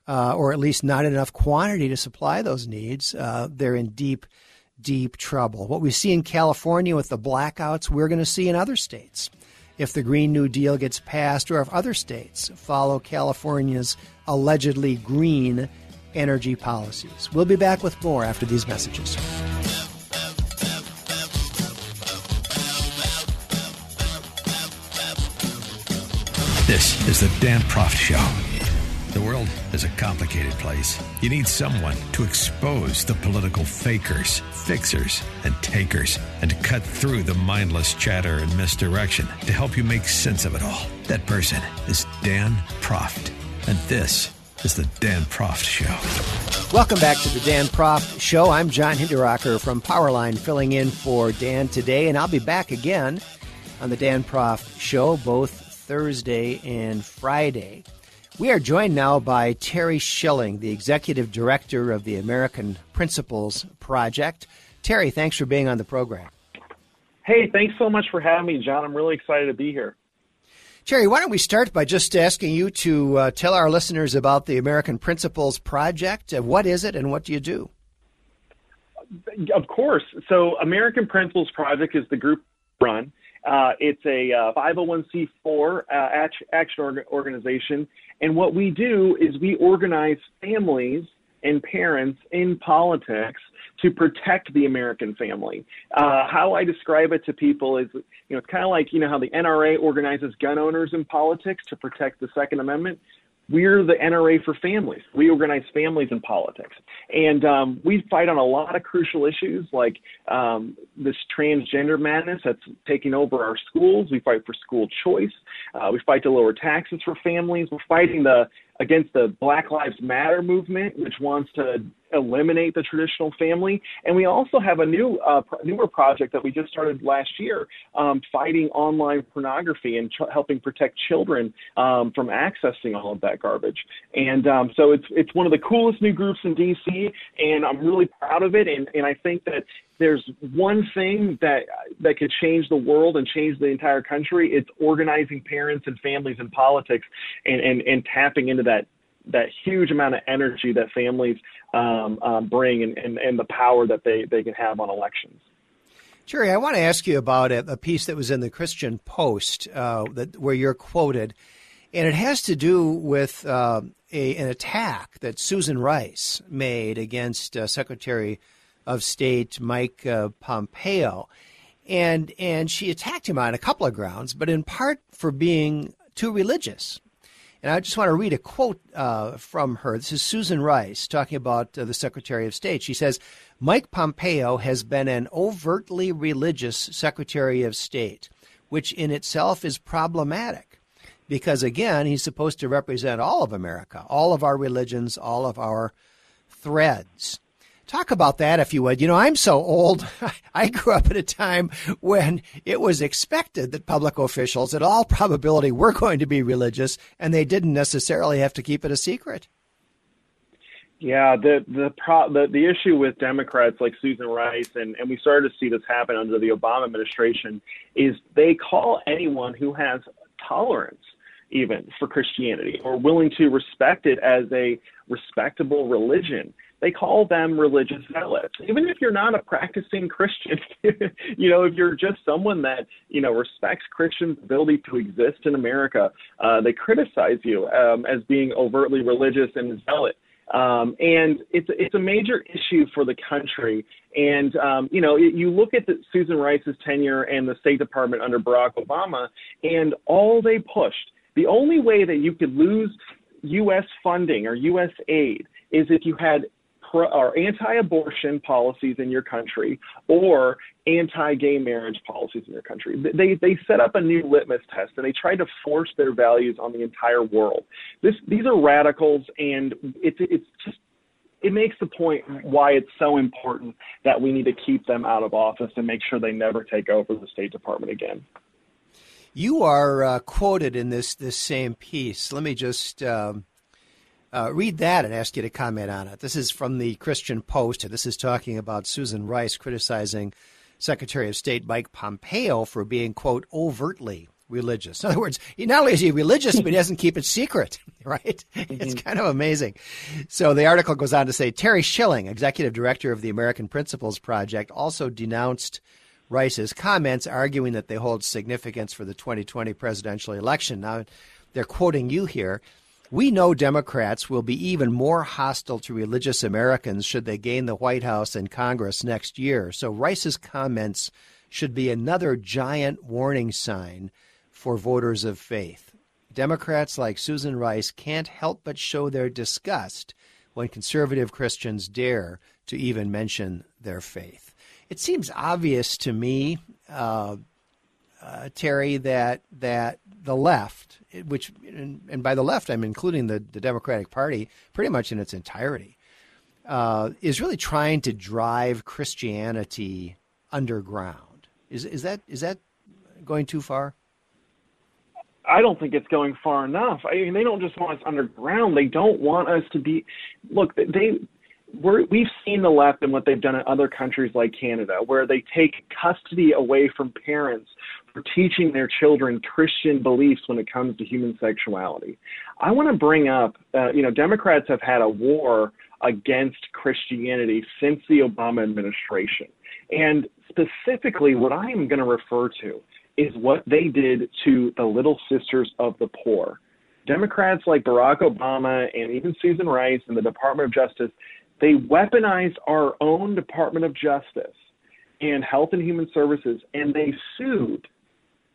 uh, or at least not enough quantity to supply those needs, uh, they're in deep, deep trouble. What we see in California with the blackouts, we're going to see in other states if the Green New Deal gets passed or if other states follow California's allegedly green energy policies. We'll be back with more after these messages. This is the Dan Proft Show. The world is a complicated place. You need someone to expose the political fakers, fixers, and takers, and to cut through the mindless chatter and misdirection to help you make sense of it all. That person is Dan Proft. And this is the Dan Proft Show. Welcome back to the Dan Proft Show. I'm John Hinderaker from Powerline, filling in for Dan today, and I'll be back again on the Dan Proft Show both Thursday and Friday. We are joined now by Terry Schilling, the Executive Director of the American Principles Project. Terry, thanks for being on the program. Hey, thanks so much for having me, John. I'm really excited to be here. Terry, why don't we start by just asking you to uh, tell our listeners about the American Principles Project? What is it and what do you do? Of course. So, American Principles Project is the group run. Uh, it's a uh, 501c4 uh, action organization, and what we do is we organize families and parents in politics to protect the American family. Uh, how I describe it to people is, you know, it's kind of like you know how the NRA organizes gun owners in politics to protect the Second Amendment. we're the NRA for families. We organize families in politics. And um, we fight on a lot of crucial issues like um, this transgender madness that's taking over our schools. We fight for school choice. Uh, we fight to lower taxes for families. We're fighting the against the Black Lives Matter movement, which wants to eliminate the traditional family. And we also have a new, uh, newer project that we just started last year, um, fighting online pornography and ch- helping protect children um, from accessing all of that garbage. And um, so it's it's one of the coolest new groups in DC, and I'm really proud of it. And and I think that there's one thing that that could change the world and change the entire country. It's organizing parents and families in politics and and, and tapping into that that huge amount of energy that families um, um, bring and, and, and the power that they, they can have on elections. Terry, I want to ask you about a, a piece that was in the Christian Post uh, that where you're quoted, and it has to do with uh, a, an attack that Susan Rice made against uh, Secretary of State Mike uh, Pompeo, and and she attacked him on a couple of grounds, but in part for being too religious. And I just want to read a quote uh, from her. This is Susan Rice talking about uh, the Secretary of State. She says, Mike Pompeo has been an overtly religious Secretary of State, which in itself is problematic because, again, he's supposed to represent all of America, all of our religions, all of our threads. Talk about that, if you would. You know, I'm so old. <laughs> I grew up at a time when it was expected that public officials, at all probability, were going to be religious, and they didn't necessarily have to keep it a secret. Yeah, the the pro, the, the issue with Democrats like Susan Rice, and, and we started to see this happen under the Obama administration, is they call anyone who has tolerance even for Christianity or willing to respect it as a respectable religion they call them religious zealots. Even if you're not a practicing Christian, <laughs> you know, if you're just someone that, you know, respects Christians' ability to exist in America, uh, they criticize you um, as being overtly religious and zealot. Um, and it's it's a major issue for the country. And um, you know, you look at the, Susan Rice's tenure and the State Department under Barack Obama, and all they pushed. The only way that you could lose U.S. funding or U.S. aid is if you had pro, or anti-abortion policies in your country or anti-gay marriage policies in your country. They they set up a new litmus test and they tried to force their values on the entire world. This these are radicals and it's it's just it makes the point why it's so important that we need to keep them out of office and make sure they never take over the State Department again. You are uh, quoted in this this same piece. Let me just um, uh, read that and ask you to comment on it. This is from the Christian Post, this is talking about Susan Rice criticizing Secretary of State Mike Pompeo for being, quote, overtly religious. In other words, he not only is he religious, but he doesn't keep it secret, <laughs> right? Mm-hmm. It's kind of amazing. So the article goes on to say Terry Schilling, executive director of the American Principles Project, also denounced Rice's comments, arguing that they hold significance for the 2020 presidential election. Now, they're quoting you here. We know Democrats will be even more hostile to religious Americans should they gain the White House and Congress next year. So Rice's comments should be another giant warning sign for voters of faith. Democrats like Susan Rice can't help but show their disgust when conservative Christians dare to even mention their faith. It seems obvious to me, uh, uh, Terry, that that the left, which and, and, by the left I'm including the, the Democratic Party pretty much in its entirety, uh, is really trying to drive Christianity underground. Is is that is that going too far? I don't think it's going far enough. I mean, they don't just want us underground. They don't want us to be. Look, they we're, we've seen the left and what they've done in other countries like Canada, where they take custody away from parents for teaching their children Christian beliefs when it comes to human sexuality. I want to bring up, uh, you know, Democrats have had a war against Christianity since the Obama administration. And specifically, what I am going to refer to is what they did to the Little Sisters of the Poor. Democrats like Barack Obama and even Susan Rice and the Department of Justice they weaponized our own Department of Justice and Health and Human Services, and they sued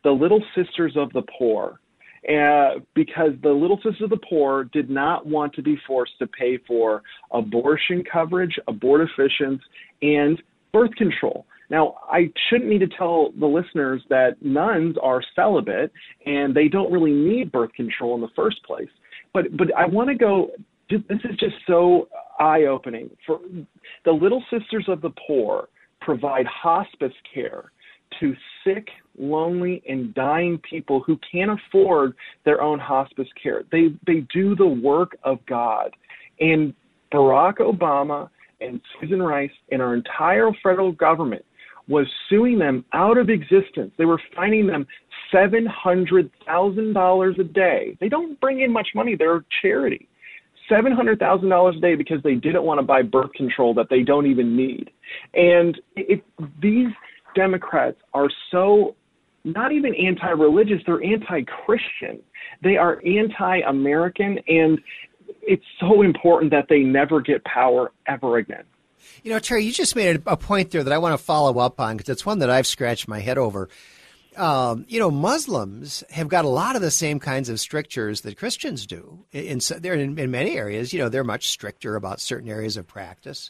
the Little Sisters of the Poor. uh, because the Little Sisters of the Poor did not want to be forced to pay for abortion coverage, abortifacients, and birth control. Now, I shouldn't need to tell the listeners that nuns are celibate and they don't really need birth control in the first place. But but I want to go. This is just so eye-opening. For the Little Sisters of the Poor provide hospice care to sick, lonely, and dying people who can't afford their own hospice care. They they do the work of God. And Barack Obama and Susan Rice and our entire federal government was suing them out of existence. They were fining them $700,000 a day. They don't bring in much money, they're a charity. $700,000 a day because they didn't want to buy birth control that they don't even need. And it, these Democrats are so not even anti religious, they're anti Christian. They are anti American, and it's so important that they never get power ever again. You know, Terry, you just made a point there that I want to follow up on because it's one that I've scratched my head over. Um, you know, Muslims have got a lot of the same kinds of strictures that Christians do. In, they're in, in many areas, you know, they're much stricter about certain areas of practice.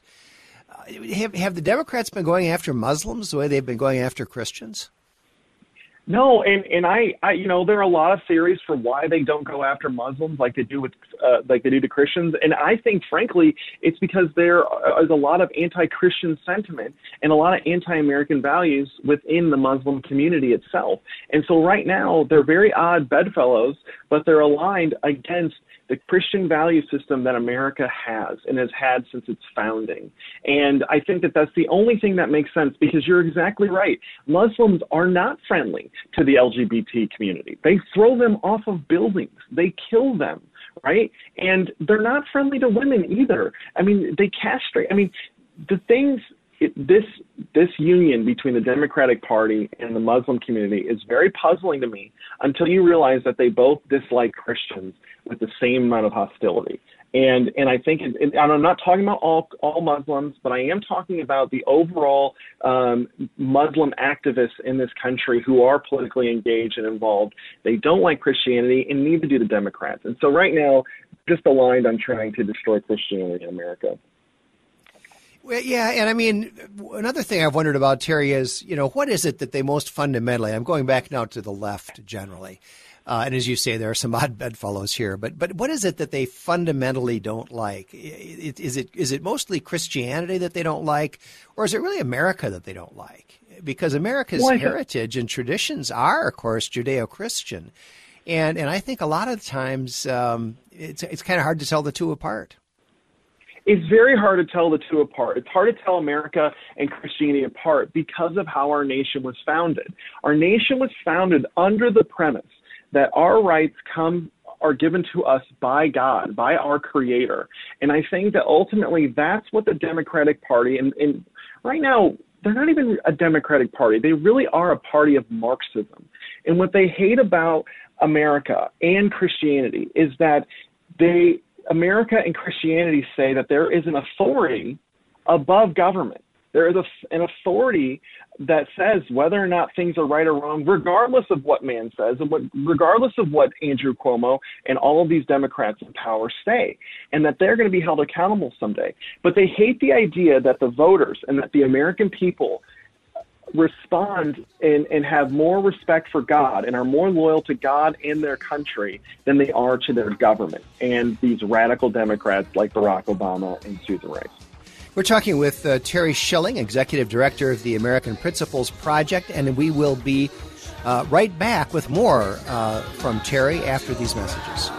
Uh, have, have the Democrats been going after Muslims the way they've been going after Christians? No, and and I, I, you know, there are a lot of theories for why they don't go after Muslims like they do with, uh, like they do to Christians, and I think, frankly, it's because there is a lot of anti-Christian sentiment and a lot of anti-American values within the Muslim community itself, and so right now they're very odd bedfellows, but they're aligned against the Christian value system that America has and has had since its founding. And I think that that's the only thing that makes sense because you're exactly right. Muslims are not friendly to the LGBT community. They throw them off of buildings, they kill them, right? And they're not friendly to women either. I mean, they castrate. I mean, the things it, this this union between the Democratic Party and the Muslim community is very puzzling to me until you realize that they both dislike Christians with the same amount of hostility. And and I think, and I'm not talking about all all Muslims, but I am talking about the overall um, Muslim activists in this country who are politically engaged and involved. They don't like Christianity, and neither do the Democrats. And so right now, just aligned on trying to destroy Christianity in America. Well, yeah, and I mean, another thing I've wondered about Terry is, you know, what is it that they most fundamentally? I'm going back now to the left generally. Uh, and as you say, there are some <laughs> odd bedfellows here. But but what is it that they fundamentally don't like? Is it is it mostly Christianity that they don't like, or is it really America that they don't like? Because America's well, heritage and traditions are, of course, Judeo-Christian, and and I think a lot of times um, it's it's kind of hard to tell the two apart. It's very hard to tell the two apart. It's hard to tell America and Christianity apart because of how our nation was founded. Our nation was founded under the premise that our rights come are given to us by God, by our Creator. And I think that ultimately that's what the Democratic Party, and, and right now, they're not even a Democratic Party. They really are a party of Marxism. And what they hate about America and Christianity is that they, America and Christianity say that there is an authority above government. There is a, an authority that says whether or not things are right or wrong, regardless of what man says, and what, regardless of what Andrew Cuomo and all of these Democrats in power say, and that they're going to be held accountable someday. But they hate the idea that the voters and that the American people respond and, and have more respect for God and are more loyal to God and their country than they are to their government and these radical Democrats like Barack Obama and Susan Rice. We're talking with uh, Terry Schilling, Executive Director of the American Principles Project, and we will be uh, right back with more uh, from Terry after these messages.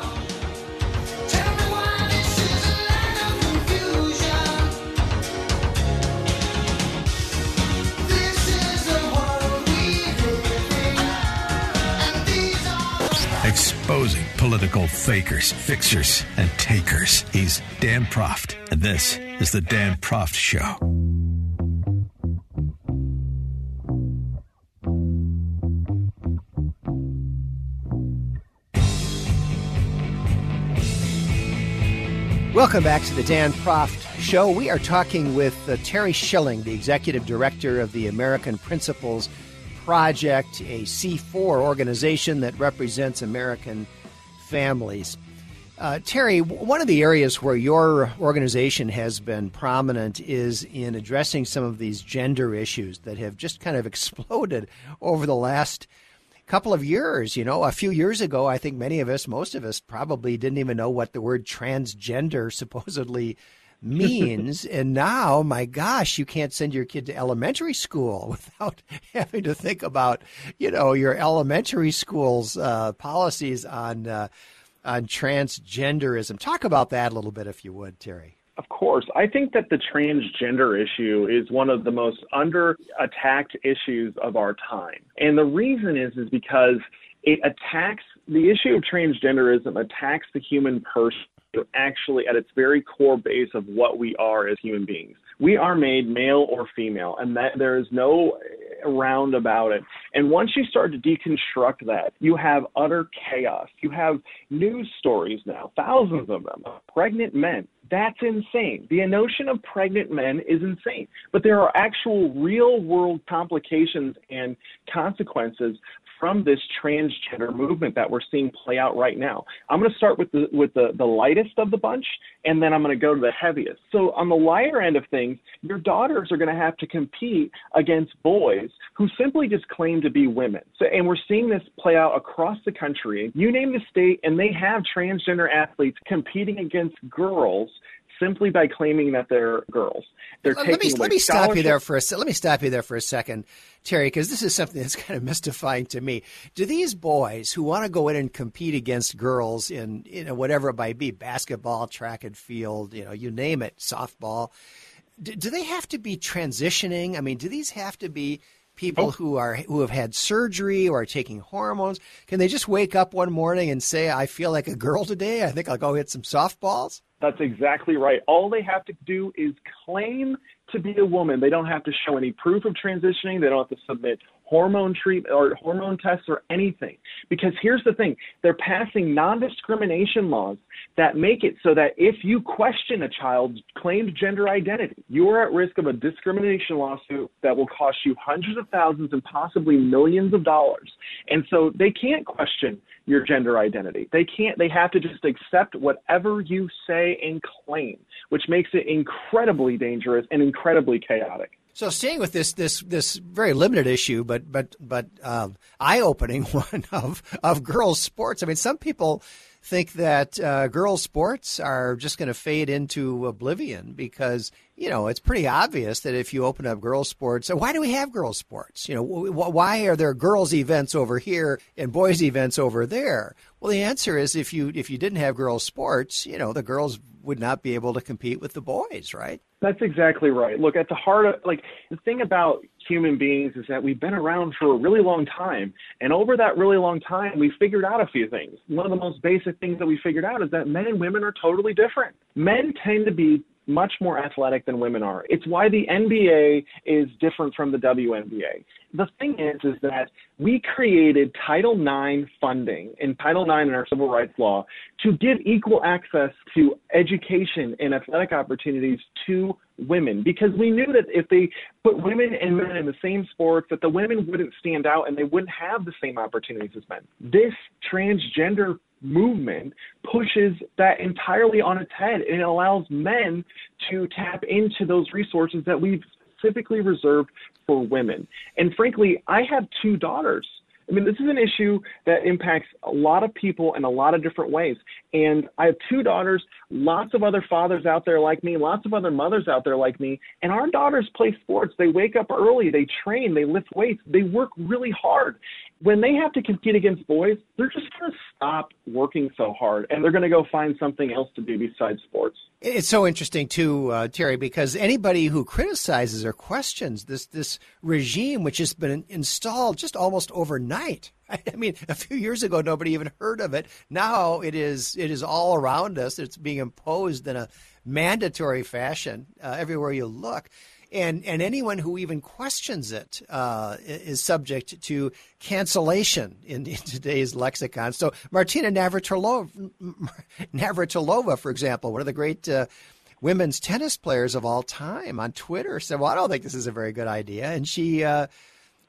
Exposing political fakers, fixers, and takers. He's Dan Proft, and this is The Dan Proft Show. Welcome back to the Dan Proft Show. We are talking with uh, Terry Schilling, the Executive Director of the American Principles Project, a C4 organization that represents American families. Uh, Terry, one of the areas where your organization has been prominent is in addressing some of these gender issues that have just kind of <laughs> exploded over the last couple of years. You know, a few years ago, I think many of us, most of us, probably didn't even know what the word transgender <laughs> supposedly means. and now, my gosh, you can't send your kid to elementary school <laughs> without having to think about, you know, your elementary school's uh, policies on. Uh, on transgenderism. Talk about that a little bit, if you would, Terry. Of course. I think that the transgender issue is one of the most under attacked issues of our time. And the reason is is because it attacks the issue of transgenderism attacks the human person actually at its very core base of what we are as human beings. We are made male or female, and that there is no around about it. And once you start to deconstruct that, you have utter chaos. You have news stories now, thousands of them, pregnant men. That's insane. The notion of pregnant men is insane. But there are actual real world complications and consequences from this transgender movement that we're seeing play out right now. I'm going to start with the with the, the lightest of the bunch, and then I'm going to go to the heaviest. So on the lighter end of things, your daughters are going to have to compete against boys who simply just claim to be women. So, and we're seeing this play out across the country. You name the state, and they have transgender athletes competing against girls simply by claiming that they're girls. They're let, taking me, let me stop you there for a let me stop you there for a second, Terry, because this is something <laughs> that's kind of mystifying to me. Do these boys who want to go in and compete against girls in you know whatever it might be, basketball, track and field, you know, you name it, softball, do, do they have to be transitioning? I mean, do these have to be people oh. who are who have had surgery or are taking hormones? Can they just wake up one morning and say, "I feel like a girl today. I think I'll go hit some softballs"? That's exactly right. All they have to do is claim to be a woman. They don't have to show any proof of transitioning. They don't have to submit hormone treatment or hormone tests or anything. Because here's the thing they're passing non discrimination laws that make it so that if you question a child's claimed gender identity, you are at risk of a discrimination lawsuit that will cost you hundreds of thousands and possibly millions of dollars. And so they can't question your gender identity. They can't, they have to just accept whatever you say and claim, which makes it incredibly dangerous and incredibly chaotic. So staying with this this this very limited issue, but but but um, eye opening <laughs> one of of girls sports. I mean, some people think that uh, girls sports are just going to fade into oblivion because you know it's pretty obvious that if you open up girls sports, why do we have girls sports? You know, why are there girls events over here and boys events over there? Well, the answer is if you if you didn't have girls sports, you know, the girls would not be able to compete with the boys, right? That's exactly right. Look, at the heart of like the thing about human beings is that we've been around for a really long time. And over that really long time, we figured out a few things. One of the most basic things that we figured out is that men and women are totally different. Men tend to be much more athletic than women are. It's why the NBA is different from the WNBA. The thing is, is that we created Title IX funding in Title IX in our civil rights law to give equal access to education and athletic opportunities to women because we knew that if they put women and men in the same sports that the women wouldn't stand out and they wouldn't have the same opportunities as men. This transgender movement pushes that entirely on its head and it allows men to tap into those resources that we've specifically reserved for women. And frankly, I have two daughters. I mean, this is an issue that impacts a lot of people in a lot of different ways. And I have two daughters, lots of other fathers out there like me, lots of other mothers out there like me. And our daughters play sports. They wake up early, they train, they lift weights, they work really hard when they have to compete against boys, they're just going to stop working so hard and they're going to go find something else to do besides sports. It's so interesting too, uh, Terry, because anybody who criticizes or questions this this regime, which has been installed just almost overnight. <laughs> I mean, a few years ago, nobody even heard of it. Now it is it is all around us. It's being imposed in a mandatory fashion uh, everywhere you look and and anyone who even questions it uh, is subject to cancellation in, in, <laughs> today's lexicon. So Martina Navratilova, <laughs> Navratilova, for example, one of the great uh, women's tennis players of all time, on Twitter said, "Well, I don't think this is a very good idea," and she. Uh,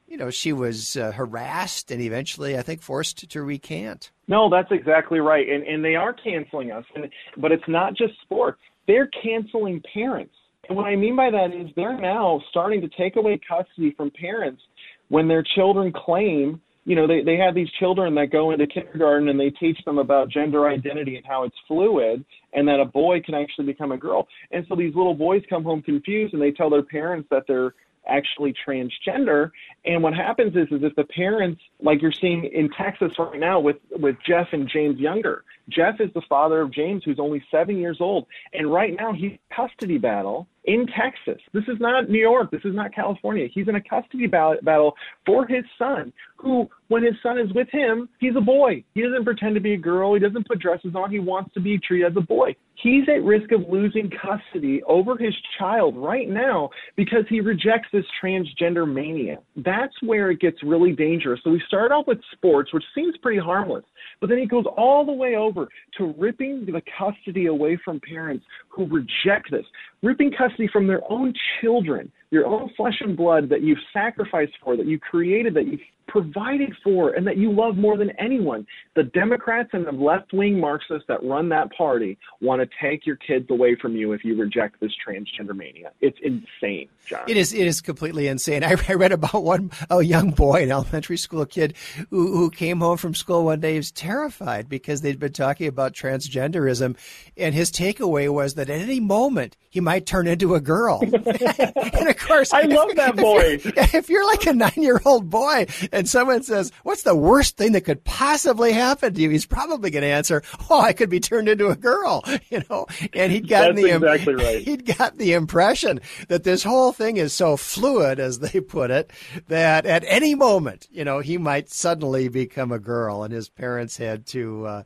you know, she was uh, harassed and eventually, I think, forced to recant. No, that's exactly right. And and they are canceling us. And but it's not just sports. They're canceling parents. And what I mean by that is they're now starting to take away custody from parents when their children claim you know, they, they have these children that go into kindergarten and they teach them about gender identity and how it's fluid and that a boy can actually become a girl. And so these little boys come home confused and they tell their parents that they're actually transgender. And what happens is, is if the parents, like you're seeing in Texas right now with, with Jeff and James Younger, Jeff is the father of James, who's only seven years old. And right now he's in a custody battle in Texas. This is not New York. This is not California. He's in a custody battle for his son, who, when his son is with him, he's a boy. He doesn't pretend to be a girl. He doesn't put dresses on. He wants to be treated as a boy. He's at risk of losing custody over his child right now because he rejects this transgender mania. That's where it gets really dangerous. So we start off with sports, which seems pretty harmless, but then he goes all the way over to ripping the custody away from parents who reject this, ripping custody from their own children, your own flesh and blood that you've sacrificed for, that you created, that you've provided for and that you love more than anyone. The Democrats and the left wing Marxists that run that party want to take your kids away from you if you reject this transgender mania. It's insane, John. It is. It is completely insane. <laughs> I, I read about one a young boy, an elementary school kid, who, who came home from school one day. He was terrified because they'd been talking about transgenderism, and his takeaway was that at any moment he might turn into a girl. <laughs> and of course, I love that boy. If you're, <laughs> if you're like a nine year old boy and someone says, What's the worst thing that could possibly happen to you? He's probably going to answer, Oh, I could be turned into a girl, <laughs> you know? And he'd gotten That's the, exactly right. he'd got the impression that this whole thing is so fluid, as they put it, that at any moment, you know, he might suddenly become a girl and his parents had to, uh,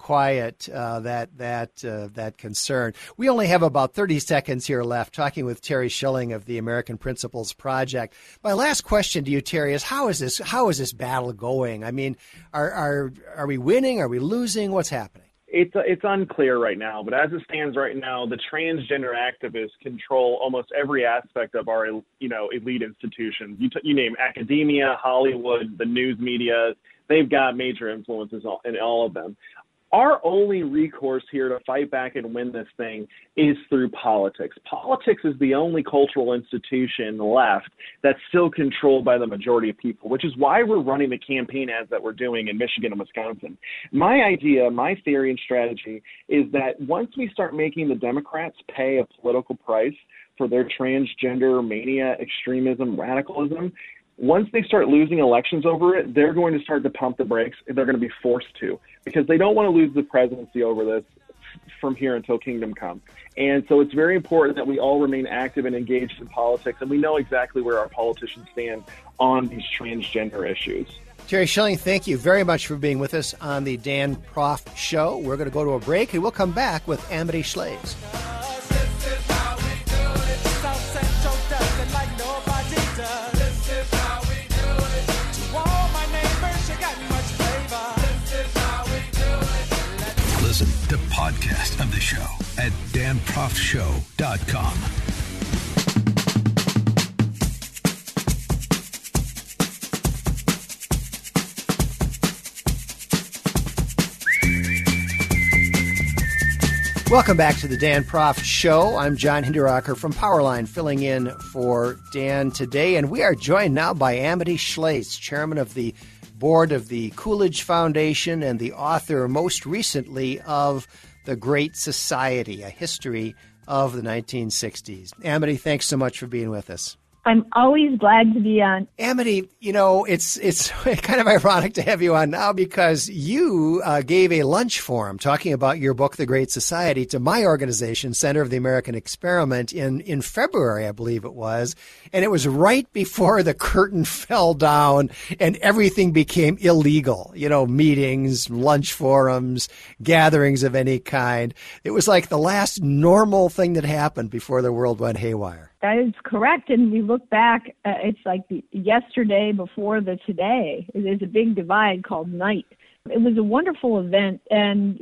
quiet uh, that that uh, that concern. We only have about 30 seconds here left talking with Terry Schilling of the American Principles Project. My last question to you, Terry, is how is this how is this battle going? I mean, are are are we winning? Are we losing? What's happening? It's it's unclear right now, but as it stands right now, the transgender activists control almost every aspect of our you know elite institutions. You t- you name academia, Hollywood, the news media. They've got major influences in all of them our only recourse here to fight back and win this thing is through politics. Politics is the only cultural institution left that's still controlled by the majority of people, which is why we're running the campaign ads that we're doing in Michigan and Wisconsin. My idea, my theory and strategy is that once we start making the Democrats pay a political price for their transgender mania, extremism, radicalism, once they start losing elections over it, they're going to start to pump the brakes. They're going to be forced to because they don't want to lose the presidency over this from here until kingdom come. And so it's very important that we all remain active and engaged in politics, and we know exactly where our politicians stand on these transgender issues. Terry Schilling, thank you very much for being with us on the Dan Proft Show. We're going to go to a break, and we'll come back with Amity Shlaes. Podcast of the show at danproftshow.com. Welcome back to the Dan Proft Show. I'm John Hinderaker from Powerline, filling in for Dan today, and we are joined now by Amity Shlaes, chairman of the board of the Coolidge Foundation and the author, most recently, of The Great Society, a history of the 1960s. Amity, thanks so much for being with us. I'm always glad to be on. Amity, you know, it's it's <laughs> kind of ironic to have you on now because you uh, gave a lunch forum talking about your book, The Great Society, to my organization, Center of the American Experiment, in in February, I believe it was, and it was right before the curtain <laughs> fell down and everything became illegal. You know, meetings, lunch forums, gatherings of any kind. It was like the last normal thing that happened before the world went haywire. That is correct. And we look back, uh, it's like the yesterday before the today. There's a big divide called night. It was a wonderful event and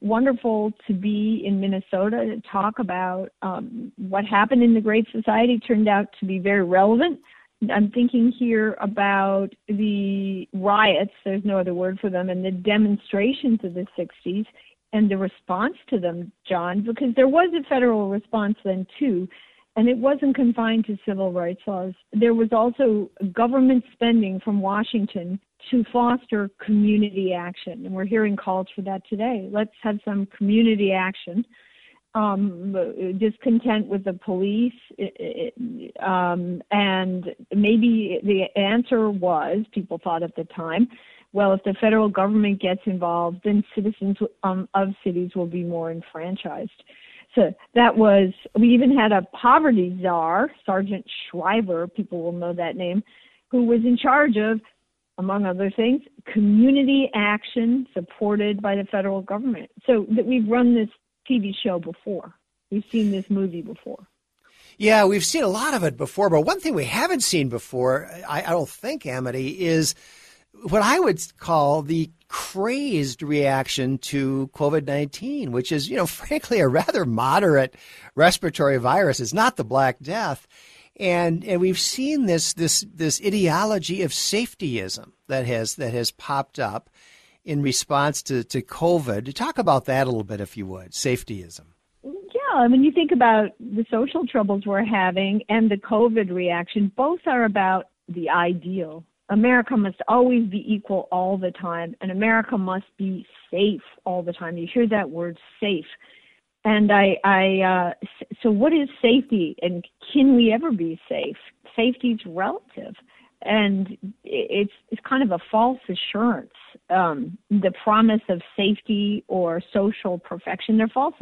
wonderful to be in Minnesota to talk about um, what happened in the Great Society. Turned out to be very relevant I'm thinking here about the riots, there's no other word for them, and the demonstrations of the 60s and the response to them, John, because there was a federal response then too, and it wasn't confined to civil rights laws. There was also government spending from Washington to foster community action, and we're hearing calls for that today. Let's have some community action um, discontent with the police, um, and maybe the answer was people thought at the time, well, if the federal government gets involved, then citizens um, of cities will be more enfranchised. So that was. We even had a poverty czar, Sargent Shriver. People will know that name, who was in charge of among other things, community action supported by the federal government. So that we've run this TV show before. We've seen this movie before. Yeah, we've seen a lot of it before, but one thing we haven't seen before, I, I don't think, Amity, is what I would call the crazed reaction to COVID 19, which is, you know, <laughs> frankly, a rather moderate respiratory virus. It's not the Black Death. And, and we've seen this, this, this ideology of safetyism that has, that has popped up in response to, to COVID. Talk about that a little bit, if you would, safetyism. Yeah, I mean, you think about the social troubles we're having and the COVID reaction, both are about the ideal. America must always be equal all the time, and America must be safe all the time. You hear that word safe. And I, I, uh, so what is safety and can we ever be safe? Safety is relative and it's it's kind of a false assurance. Um, the promise of safety or social perfection, they're false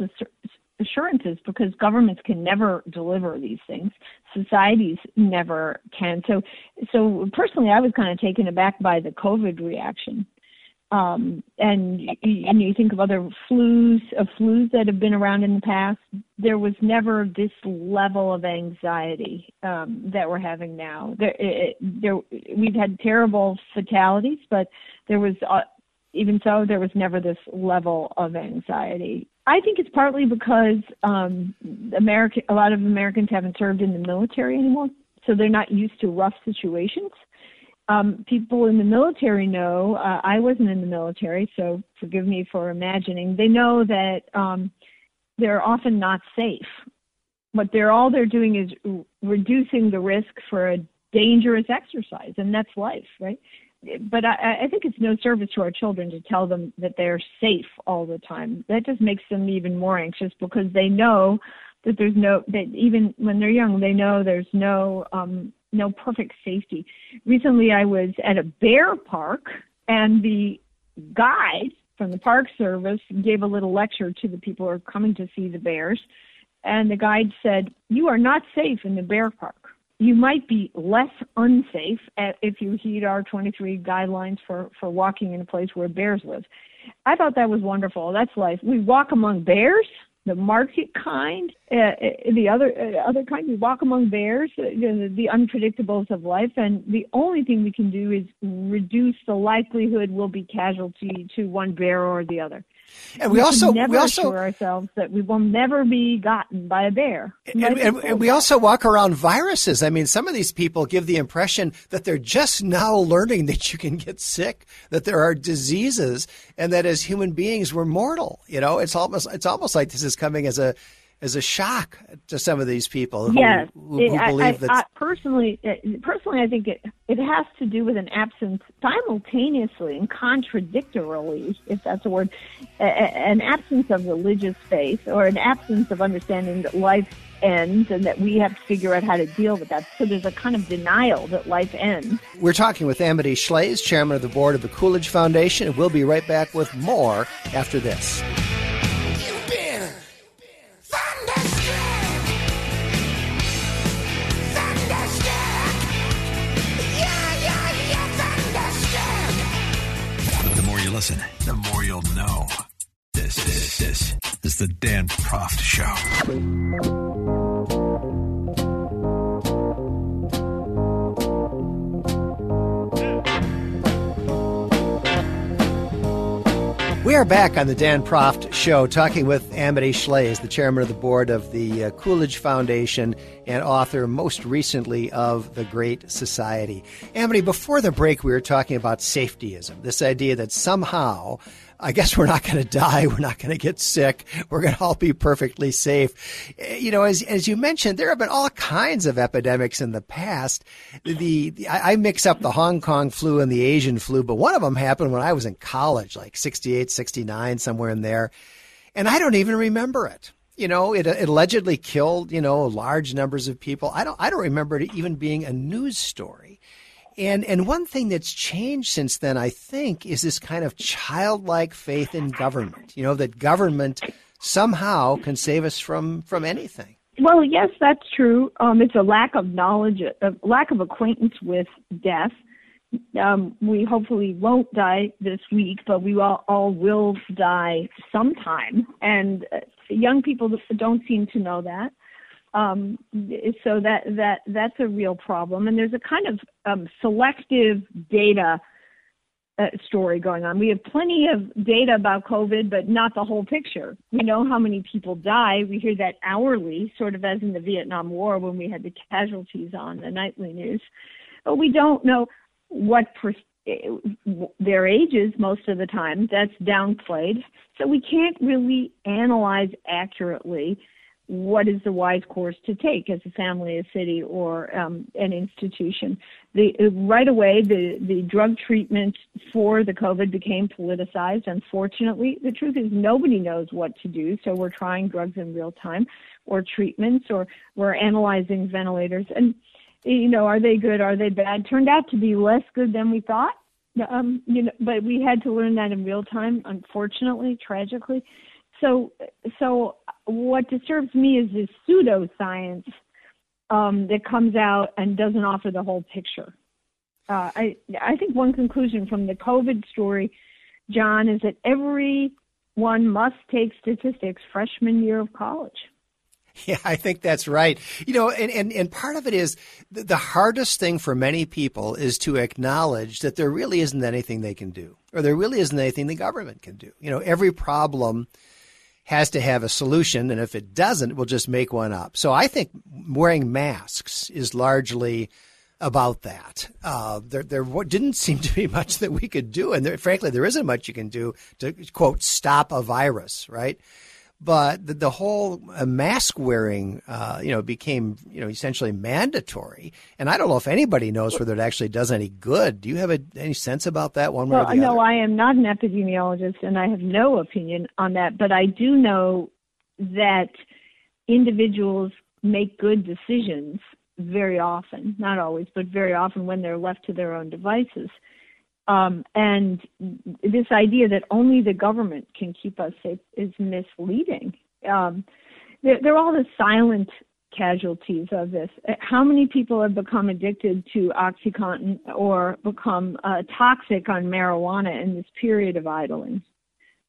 assurances because governments can never deliver these things. Societies never can. So, so personally, I was kind of taken aback by the COVID reaction um, and and you think of other flus of flus that have been around in the past. There was never this level of anxiety um, that we're having now. There, it, there, we've had terrible fatalities, but there was uh, even so there was never this level of anxiety. I think it's partly because um, American, a lot of Americans haven't served in the military anymore, so they're not used to rough situations um, people in the military know, uh, I wasn't in the military, so forgive me for imagining, they know that um, they're often not safe. But they're all they're doing is reducing the risk for a dangerous exercise, and that's life, right? But I, I think it's no service to our children to tell them that they're safe all the time. That just makes them even more anxious because they know that there's no that even when they're young, they know there's no um, no perfect safety. Recently, I was at a bear park, and the guide from the Park Service gave a little lecture to the people who are coming to see the bears. And the guide said, You are not safe in the bear park. You might be less unsafe at, if you heed our 23 guidelines for, for walking in a place where bears live. I thought that was wonderful. That's life. We walk among bears the market kind, uh, uh, the other uh, other kind. We walk among bears, uh, the, the unpredictables of life, and the only thing we can do is reduce the likelihood we'll be casualty to one bear or the other. And we, we also never we also assure ourselves that we will never be gotten by a bear. And, and, and, we also walk around viruses. I mean, some of these people give the impression that they're just now learning that you can get sick, that there are diseases, and that as human beings we're mortal. You know, it's almost it's almost like this is coming as a as a shock to some of these people who, yes, who, who I, believe that. I, personally, personally, I think it it has to do with an absence simultaneously and contradictorily, if that's a word, a, an absence of religious faith or an absence of understanding that life ends and that we have to figure out how to deal with that. So there's a kind of denial that life ends. We're talking with Amity Shlaes, chairman of the board of the Coolidge Foundation, and we'll be right back with more after this. Listen, the more you'll know. This, this, this is the Dan Proft Show. We are back on the Dan Proft Show talking with Amity Shlaes, the chairman of the board of the uh, Coolidge Foundation and author most recently of The Great Society. Amity, before the break, we were talking about safetyism, this idea that somehow I guess we're not going to die. We're not going to get sick. We're going to all be perfectly safe. You know, as, as you mentioned, there have been all kinds of epidemics in the past. The, the, I mix up the Hong Kong flu and the Asian flu, but one of them happened when I was in college, like 68, 69, somewhere in there. And I don't even remember it. You know, it, it allegedly killed, you know, large numbers of people. I don't, I don't remember it even being a news story. And and one thing that's changed since then, I think, is this kind of childlike faith in government. You know, that government somehow can save us from from anything. Well, yes, that's true. Um, it's a lack of knowledge, a lack of acquaintance with death. Um, we hopefully won't die this week, but we all, all will die sometime. And uh, young people don't seem to know that. Um, so that that that's a real problem, and there's a kind of um, selective data uh, story going on. We have plenty of data about COVID, but not the whole picture. We know how many people die. We hear that hourly, sort of as in the Vietnam War when we had the casualties on the nightly news, but we don't know what per- their ages most of the time. That's downplayed, so we can't really analyze accurately what is the wise course to take as a family, a city, or um, an institution. The, right away, the, the drug treatment for the COVID became politicized. Unfortunately, the truth is nobody knows what to do, so we're trying drugs in real time, or treatments, or we're analyzing ventilators. And you know, are they good? Are they bad? Turned out to be less good than we thought. Um, you know, but we had to learn that in real time. Unfortunately, tragically. So, so what disturbs me is this pseudoscience um, that comes out and doesn't offer the whole picture. Uh, I I think one conclusion from the COVID story, John, is that everyone must take statistics freshman year of college. Yeah, I think that's right. You know, and, and, and part of it is the hardest thing for many people is to acknowledge that there really isn't anything they can do, or there really isn't anything the government can do. You know, every problem has to have a solution, and if it doesn't, we'll just make one up. So I think wearing masks is largely about that. Uh, there, there didn't seem to be <laughs> much that we could do, and there, frankly, there isn't much you can do to quote stop a virus, right? But the, the whole uh, mask wearing, uh, you know, became you know essentially mandatory. And I don't know if anybody knows whether it actually does any good. Do you have a, any sense about that one way well, or the no, other? I am not an epidemiologist, and I have no opinion on that. But I do know that individuals make good decisions very often, not always, but very often when they're left to their own devices. Um, and this idea that only the government can keep us safe is misleading. Um, there are all the silent casualties of this. How many people have become addicted to OxyContin or become uh, toxic on marijuana in this period of idling?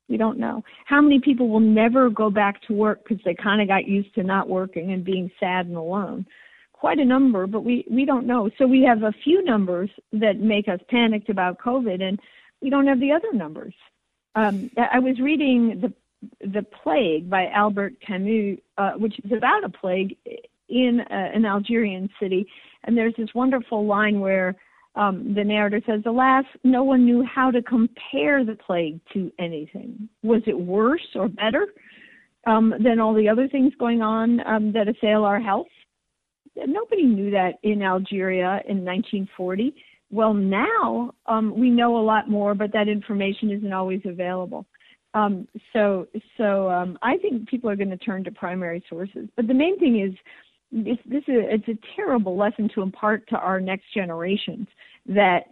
We don't know. How many people will never go back to work because they kind of got used to not working and being sad and alone? Quite a number, but we, we don't know. So we have a few numbers that make us panicked about COVID, and we don't have the other numbers. Um, I was reading the the plague by Albert Camus, uh, which is about a plague in uh, an Algerian city, and there's this wonderful line where um, the narrator says, "Alas, no one knew how to compare the plague to anything. Was it worse or better um, than all the other things going on um, that assail our health?" Nobody knew that in Algeria in 1940. Well, now um, we know a lot more, but that information isn't always available. Um, so, so um, I think people are going to turn to primary sources. But the main thing is, it's, this is it's a terrible lesson to impart to our next generations that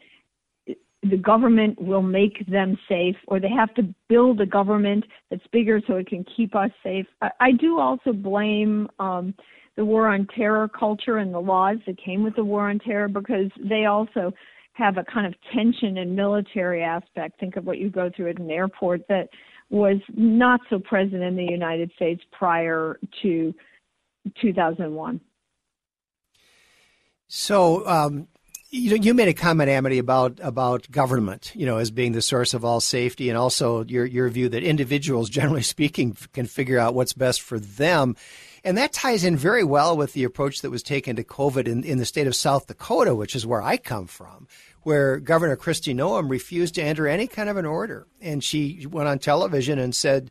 the government will make them safe, or they have to build a government that's bigger so it can keep us safe. I, I do also blame. Um, the war on terror culture and the laws that came with the war on terror because they also have a kind of tension and military aspect. Think of what you go through at an airport that was not so present in the United States prior to 2001. So, um, You, you made a comment, Amity, about about government, you know, as being the source of all safety, and also your your view that individuals, <laughs> generally speaking, can figure out what's best for them. And that ties in very well with the approach that was taken to COVID in, in the state of South Dakota, which is where I come from, where Governor Kristi Noem refused to enter any kind of an order. And she went on television and said,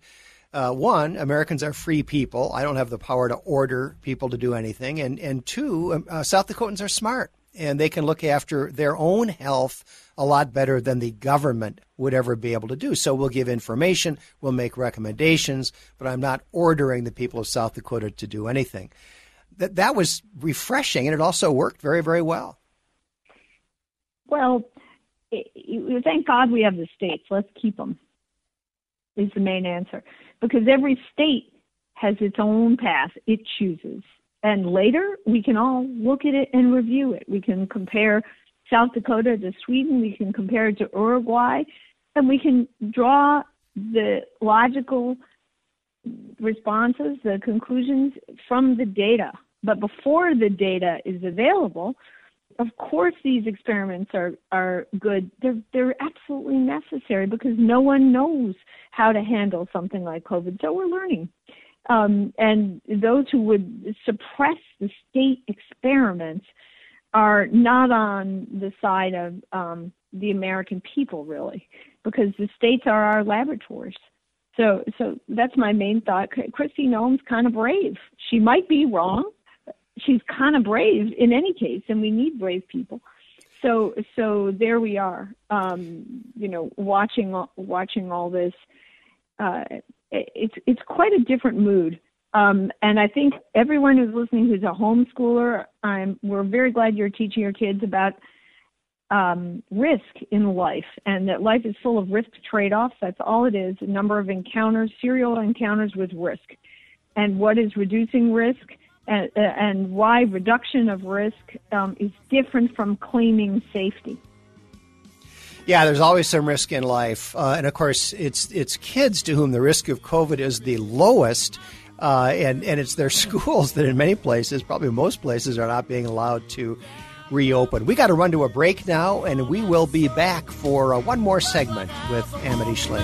uh, one, Americans are free people. I don't have the power to order people to do anything. And, and two, um, uh, South Dakotans are smart and they can look after their own health a lot better than the government would ever be able to do. So we'll give information, we'll make recommendations, but I'm not ordering the people of South Dakota to do anything. That that was refreshing, and it also worked very, very well. Well, thank God we have the states. Let's keep them. Is the main answer because every state has its own path it chooses and later we can all look at it and review it. We can compare South Dakota to Sweden, we can compare it to Uruguay, and we can draw the logical responses, the conclusions from the data. But before the data is available, of course these experiments are, are good. They're they're absolutely necessary because no one knows how to handle something like COVID. So we're learning. Um, and those who would suppress the state experiments are not on the side of um, the American people, really, because the states are our laboratories. So, so that's my main thought. Kristi Noem's kind of brave. She might be wrong. She's kind of brave in any case, and we need brave people. So, so there we are. Um, you know, watching watching all this. Uh, it's it's quite a different mood. Um, and I think everyone who's listening who's a homeschooler, I'm we're very glad you're teaching your kids about um, risk in life, and that life is full of risk trade-offs. That's all it is: a number of encounters, serial encounters with risk, and what is reducing risk, and, and why reduction of risk um, is different from claiming safety. Yeah, there's always some risk in life, uh, and of course, it's it's kids to whom the risk of COVID is the lowest, uh, and and it's their <laughs> schools that in many places, probably most places, are not being allowed to reopen. We got to run to a break now, and we will be back for uh, one more segment with Amity joy.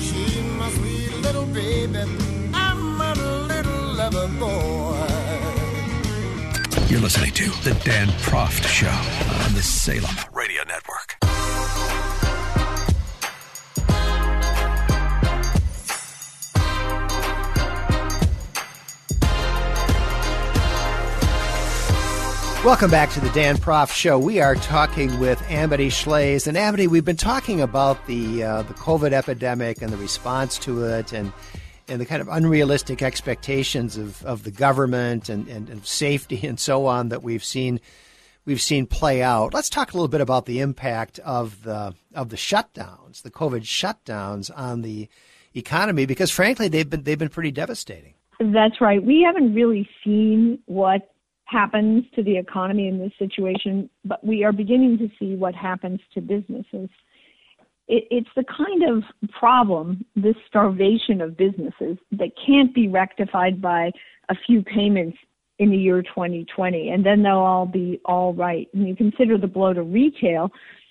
She's my sweet little baby boy. You're listening to The Dan Proft Show on the Salem Radio Network. Welcome back to the Dan Proft Show. We are talking with Amity Shlaes. And Amity, we've been talking about the uh, the COVID epidemic and the response to it, and and the kind of unrealistic expectations of, of the government and, and, and safety and so on that we've seen we've seen play out. Let's talk a little bit about the impact of the of the shutdowns, the COVID shutdowns on the economy, because frankly they've been they've been pretty devastating. That's right. We haven't really seen what happens to the economy in this situation, but we are beginning to see what happens to businesses it, it's the kind of problem, this starvation of businesses, that can't be rectified by a few payments in the year 2020, and then they'll all be all right. And you consider the blow to retail,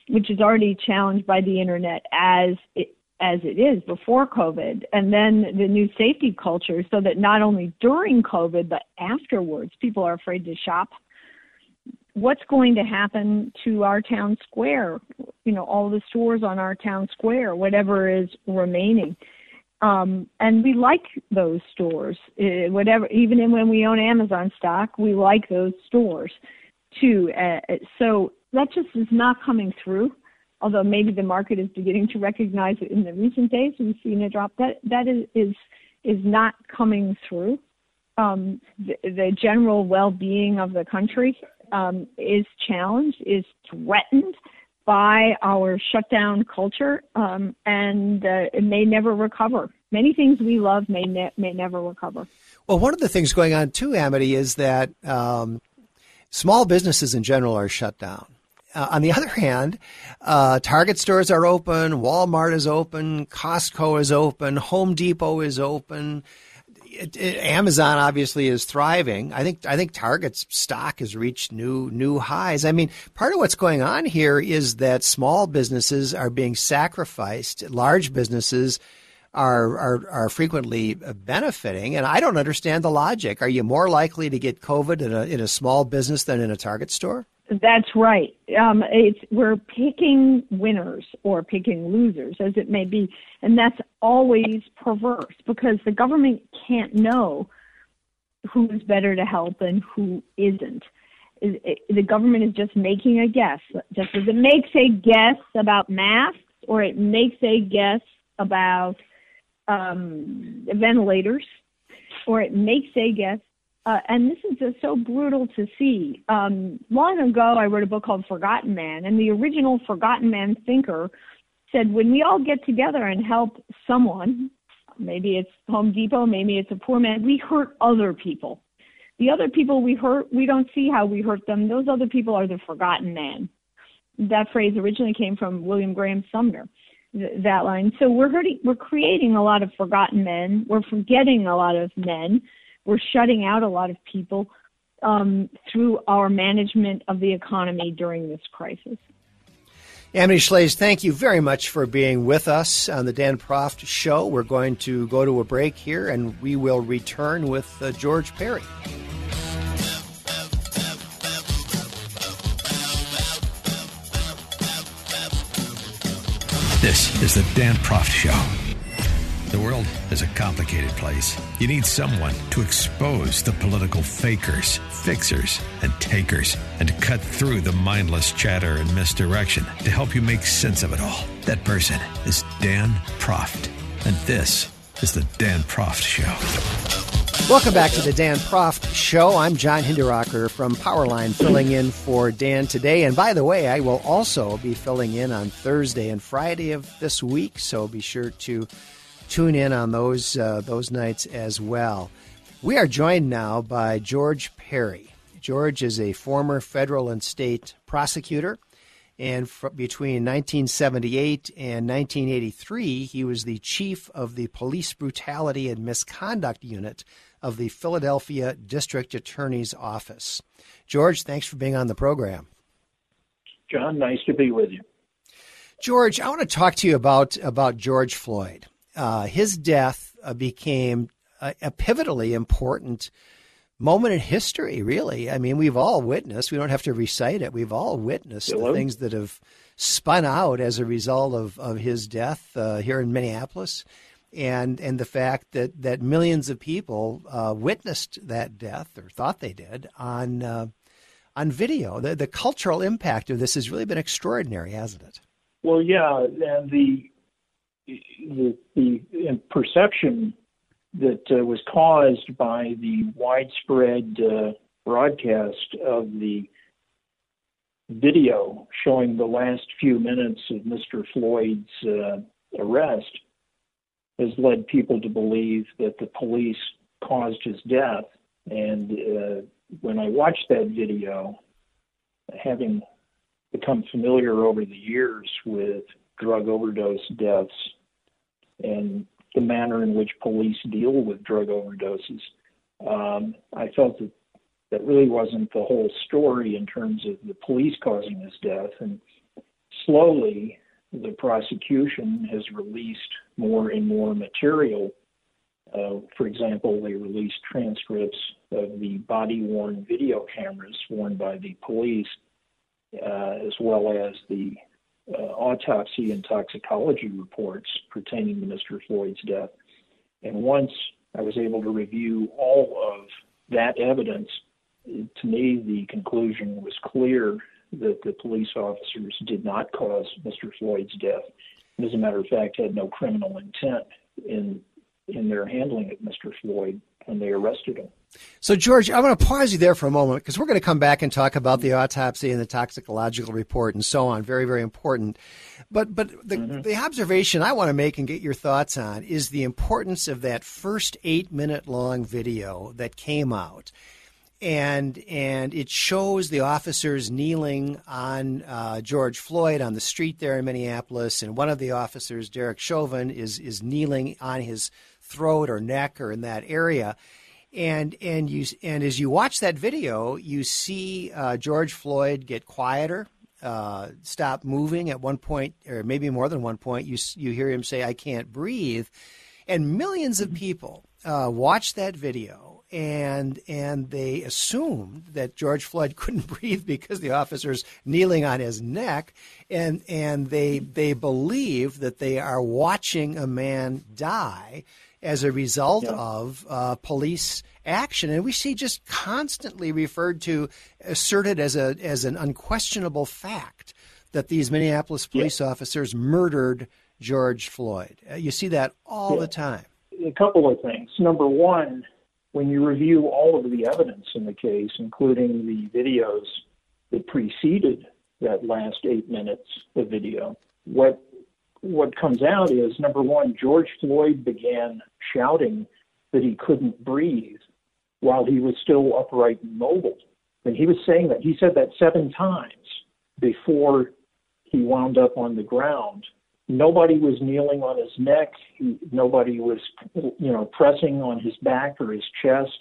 which is already challenged by the internet as it as it is before COVID, and then the new safety culture, so that not only during COVID but afterwards, people are afraid to shop what's going to happen to our town square, you know, all the stores on our town square, whatever is remaining. Um, and we like those stores, uh, whatever, even when we own Amazon stock, we like those stores too. Uh, so that just is not coming through. Although maybe the market is beginning to recognize it in the recent days, we've seen a drop. That that is is is not coming through. Um, the, the general well-being of the country um, is challenged, is threatened by our shutdown culture, um, and uh, it may never recover. Many things we love may ne- may never recover. Well, one of the things going on too, Amity, is that um, small businesses in general are shut down. Uh, on the <laughs> other hand, uh, Target stores are open, Walmart is open, Costco is open, Home Depot is open. It, it, Amazon obviously is thriving. I think I think Target's stock has reached new new highs. I mean, part of what's going on here is that small businesses are being sacrificed. Large businesses are, are, are frequently benefiting. And I don't understand the logic. Are you more likely to get COVID in a, in a small business than in a Target store? That's right. Um, it's we're picking winners or picking losers, as it may be, and that's always perverse because the government can't know who's better to help and who isn't. The government is just making a guess. Just as it makes a guess about masks, or it makes a guess about um, ventilators, or it makes a guess. Uh, and this is just so brutal to see. Um, long ago, I wrote a book called Forgotten Man, and the original Forgotten Man thinker said, when we all get together and help someone, maybe it's Home Depot, maybe it's a poor man, we hurt other people. The other people we hurt, we don't see how we hurt them. Those other people are the forgotten man. That phrase originally came from William Graham Sumner that line. So we're hurting, we're creating a lot of forgotten men. We're forgetting a lot of men. We're shutting out a lot of people um, through our management of the economy during this crisis. Amity Shlaes, thank you very much for being with us on the Dan Proft Show. We're going to go to a break here, and we will return with uh, George Parry. This is the Dan Proft Show. The world is a complicated place. You need someone to expose the political fakers, fixers, and takers, and to cut through the mindless chatter and misdirection to help you make sense of it all. That person is Dan Proft. And this is the Dan Proft Show. Welcome back to the Dan Proft Show. I'm John Hinderaker from Powerline, filling in for Dan today. And by the way, I will also be filling in on Thursday and Friday of this week, so be sure to tune in on those uh, those nights as well. We are joined now by George Parry. George is a former federal and state prosecutor. And between 1978 and 1983, he was the chief of the Police Brutality and Misconduct Unit of the Philadelphia District Attorney's Office. George, thanks for being on the program. John, nice to be with you. George, I want to talk to you about about George Floyd. Uh, his death uh, became a, a, pivotally important moment in history. Really, I mean, we've all witnessed. We don't have to recite it. We've all witnessed Hello? the things that have spun out as a result of of his death uh, here in Minneapolis and and the fact that that millions of people uh, witnessed that death or thought they did on uh, on video. The the cultural impact of this has really been extraordinary, hasn't it? Well, yeah, and the the, the perception that uh, was caused by the widespread uh, broadcast of the video showing the last few minutes of Mr. Floyd's uh, arrest has led people to believe that the police caused his death. And uh, when I watched that video, having become familiar over the years with drug overdose deaths and the manner in which police deal with drug overdoses, um, I felt that that really wasn't the whole story in terms of the police causing his death. And slowly, the prosecution has released more and more material. Uh, for example, they released transcripts of the body worn video cameras worn by the police, uh, as well as the uh, autopsy and toxicology reports pertaining to Mr. Floyd's death. And once I was able to review all of that evidence, to me, the conclusion was clear that the police officers did not cause Mr. Floyd's death. as a matter of fact, had no criminal intent in in their handling of Mr. Floyd when they arrested him. So, George, I'm going to pause you there for a moment because we're going to come back and talk about the autopsy and the toxicological report and so on. Very, very important. But, but the, mm-hmm. the observation I want to make and get your thoughts on is the importance of that first eight minute long video that came out and and it shows the officers kneeling on uh, George Floyd on the street there in Minneapolis, and one of the officers, Derek Chauvin, is is kneeling on his throat or neck or in that area, and and you and as you watch that video, you see uh, George Floyd get quieter, uh, stop moving at one point, or maybe more than one point. You you hear him say, "I can't breathe," and millions of people uh, watch that video and and they assumed that George Floyd <laughs> couldn't breathe because the officers kneeling on his neck, and and they they believe that they are watching a man die as a result yeah. of uh, police action, and we see just constantly referred to, asserted as a as an unquestionable fact that these Minneapolis police yeah. officers murdered George Floyd. Uh, you see that all yeah. the time. A couple of things. Number one, when you review all of the evidence in the case, including the videos that preceded that last eight minutes of video, what what comes out is number one, George Floyd began shouting that he couldn't breathe while he was still upright and mobile. And he was saying that. He said that seven times before he wound up on the ground. Nobody was kneeling on his neck. He, nobody was, you know, pressing on his back or his chest.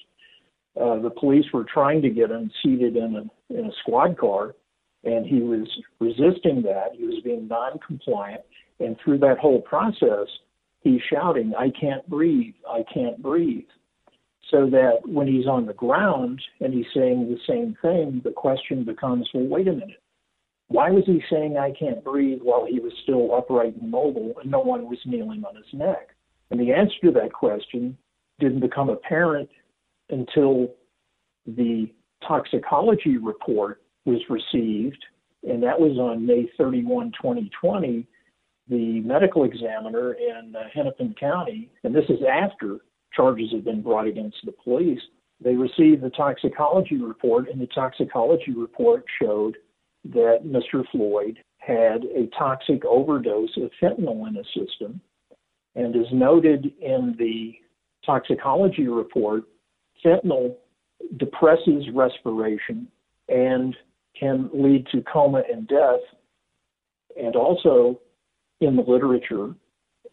Uh, the police were trying to get him seated in a in a squad car, and he was resisting that. He was being non-compliant, and through that whole process, he's shouting, "I can't breathe! I can't breathe!" So that when he's on the ground and he's saying the same thing, the question becomes, well, wait a minute. Why was he saying I can't breathe while he was still upright and mobile and no one was kneeling on his neck? And the answer to that question didn't become apparent until the toxicology report was received, and that was on May 31, 2020. The medical examiner in uh, Hennepin County, and this is after charges have been brought against the police, they received the toxicology report, and the toxicology report showed that Mr. Floyd had a toxic overdose of fentanyl in his system. And as noted in the toxicology report, fentanyl depresses respiration and can lead to coma and death. And also in the literature,